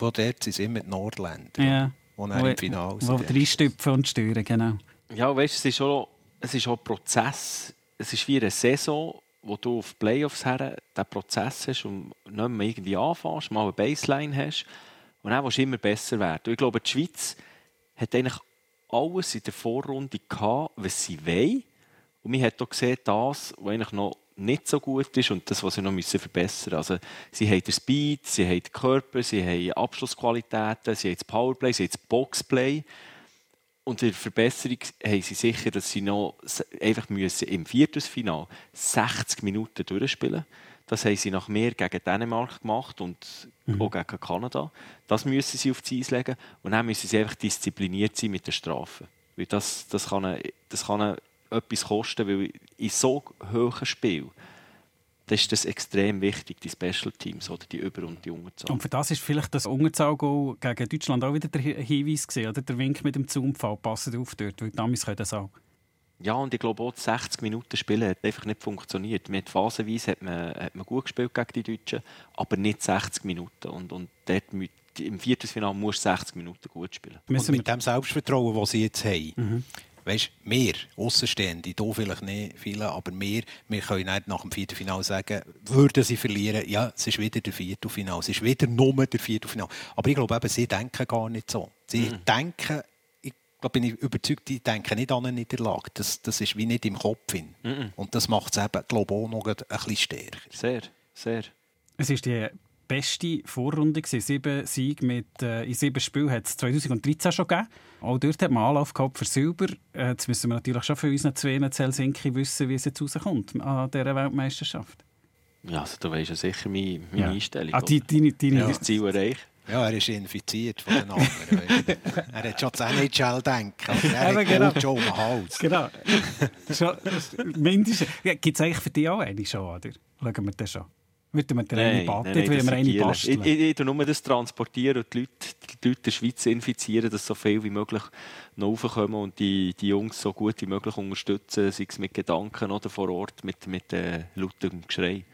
wo dort sind immer die Nordländer, ja. wo dann im Finale sind. Wo drei Stüpfen und steuern, genau. Ja, weißt, es ist auch, es ist auch ein Prozess. Es ist wie eine Saison, wo du auf Playoffs her den Prozess hast und nicht mehr irgendwie anfängst, mal eine Baseline hast und dann willst du immer besser werden. ich glaube, die Schweiz hat eigentlich alles in der Vorrunde gehabt, was sie will. Und man hat auch gesehen, das, was eigentlich noch nicht so gut ist und das, was sie noch müssen verbessern müssen. Also, sie haben den Speed, sie haben den Körper, sie haben Abschlussqualitäten, sie haben das Powerplay, sie haben das Boxplay. Und in der Verbesserung haben sie sicher, dass sie noch einfach müssen im Viertelfinal 60 Minuten durchspielen Das haben sie nach mehr gegen Dänemark gemacht und mhm. auch gegen Kanada. Das müssen sie auf die Eis legen. Und dann müssen sie einfach diszipliniert sein mit den Strafen. Weil das, das kann, das kann etwas kosten, weil in so hohen Spielen das ist das extrem wichtig, die Special Teams oder die Über- und die Unterzahl. Und für das ist vielleicht das Unterzahl gegen Deutschland auch wieder der Hinweis gewesen, oder der Wink mit dem Zoom-Fall, passt auf dort, weil damals können das auch. Ja, und ich glaube auch, 60 Minuten Spielen hat einfach nicht funktioniert. Mit phasenweise hat man, hat man gut gespielt gegen die Deutschen, aber nicht 60 Minuten. Und, und dort mit, im Viertelfinale musst du 60 Minuten gut spielen. Und mit dem Selbstvertrauen, das sie jetzt haben, mhm weißt, wir Außenstehende, hier vielleicht nicht viele, aber wir, wir können nicht nach dem Viertelfinale sagen, würden sie verlieren, ja, es ist wieder der Viertelfinale, es ist wieder nur der Viertelfinale. Aber ich glaube eben, sie denken gar nicht so. Sie mhm. denken, ich glaube, bin ich überzeugt, die denken nicht an eine Niederlage. Das, das ist wie nicht im Kopf. Mhm. Und das macht es eben, glaube ich, auch noch ein bisschen stärker. Sehr, sehr. Es ist die beste Vorrunde. Gewesen. Sieben Siege mit, äh, in sieben Spielen hat es 2013 schon gegeben. Auch dort hat man Anlauf gehabt für Silber. Äh, jetzt müssen wir natürlich schon für unsere zwei in Helsinki wissen, wie es jetzt rauskommt an dieser Weltmeisterschaft. Ja, also du weißt ja sicher meine, meine ja. Einstellung. Ah, die, deine, deine ja. Das Ziel erreicht. Ja, er ist infiziert von den anderen. er hat schon das NHL denken. Er hat genau. schon um den Hals. Genau. mindestens. Ja, Gibt es eigentlich für dich auch eine schon, oder? Schauen wir das schon. Würden wir eine Bad, nein, nein, wir eine basteln. Ich, ich, ich nur das transportieren und die Leute, die Leute der Schweiz infizieren, dass so viel wie möglich noch raufkommen und die, die Jungs so gut wie möglich unterstützen, sei es mit Gedanken oder vor Ort mit, mit äh, lautem Geschrei.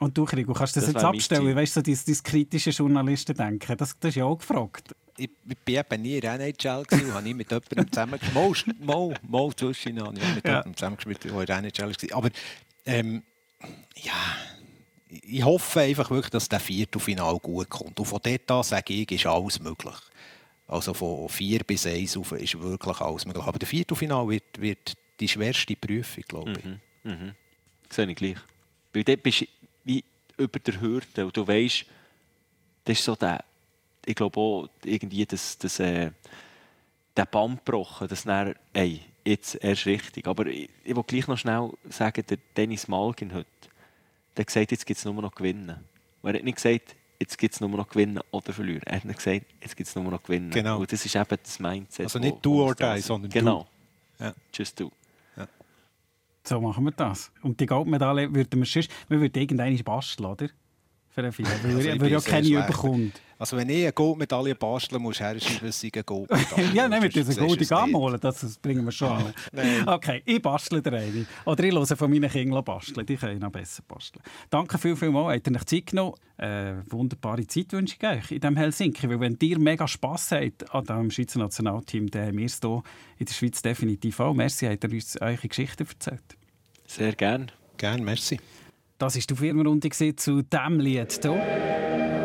Und du, Krigo, kannst du das, das jetzt abstellen? Weißt du, so dieses, dieses kritische Journalistendenken, das, das ist ja auch gefragt. Ich, ich bin eben nie in der NHL und habe nie mit jemandem zusammengespielt. Mal, mal, mal zwischen habe ich mit ja. jemandem zusammengespielt, der in der NHL war. Aber ähm, ja ich hoffe einfach wirklich, dass der Viertelfinal gut kommt. Und von dort an sage ich, ist alles möglich. Also von 4 bis 1 auf ist wirklich alles möglich. Aber der Viertelfinal wird, wird die schwerste Prüfung, glaube ich. Mhm. Mhm. Das sehe ich gleich. Weil dort bist du wie über der Hürde und du weißt, das ist so der, ich glaube auch irgendwie das, das, äh, der Band gebrochen, dass dann, ey, jetzt erst richtig. Aber ich, ich will gleich noch schnell sagen, der Dennis Malgin heute, der hat gesagt, jetzt gibt es nur noch Gewinnen. Und er hat nicht gesagt, jetzt gibt es nur noch Gewinnen oder Verlieren. Er hat nicht gesagt, jetzt gibt es nur noch Gewinnen. Genau. Und das ist eben das Mindset. Also nicht du oder die, sondern genau. du. Genau. Just du. Ja. So machen wir das. Und die Goldmedaille würden wir sonst, wir würden irgendeine basteln, oder? Für einen Film. Weil also ja keine überkommt. Also wenn ich eine Goldmedaille basteln muss, herschreiben, es sei eine Goldmedaille. ja, nein, du es nicht. anmalen, das, bringen wir schon an. Okay, ich bastle dir eine. Oder ich höre von meinen Kindern basteln, die können noch besser basteln. Danke viel, viel mal, habt ihr euch Zeit genommen. Äh, wunderbare Zeit wünsche ich euch in diesem Helsinki, weil wenn ihr mega Spass habt an diesem Schweizer Nationalteam, dann haben wir es hier in der Schweiz definitiv auch. Merci, habt ihr uns eure Geschichten erzählt. Sehr gern. Gerne, merci. Das war die Firmenrunde zu diesem Lied hier.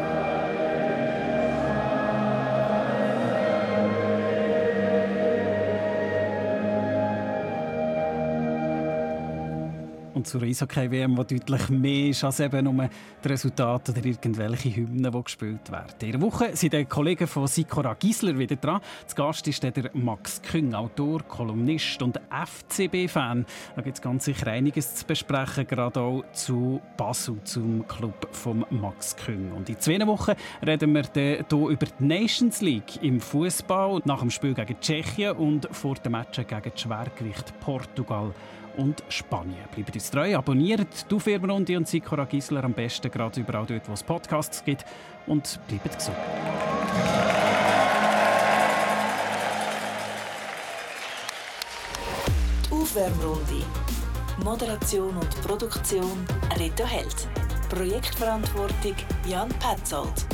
Und zur Eishockey-WM, die deutlich mehr ist als eben nur das Resultat oder irgendwelche Hymnen, die gespielt werden. In der Woche sind die Kollegen von Sikora Gisler wieder dran. Zu Gast ist der Max Küng, Autor, Kolumnist und FCB-Fan. Da gibt es ganz sicher einiges zu besprechen, gerade auch zu Basel, zum Club von Max Küng. Und in zwei Wochen reden wir hier über die Nations League im Fußball nach dem Spiel gegen Tschechien und vor dem Match gegen das Schwergewicht Portugal und Spanien. Bleibt uns treu, abonniert die Firmenrunde und Sikora Gisler am besten gerade überall dort, wo es Podcasts gibt und bleibt gesund. Die Aufwärmrunde. Moderation und Produktion Rita Held. Projektverantwortung Jan Petzold.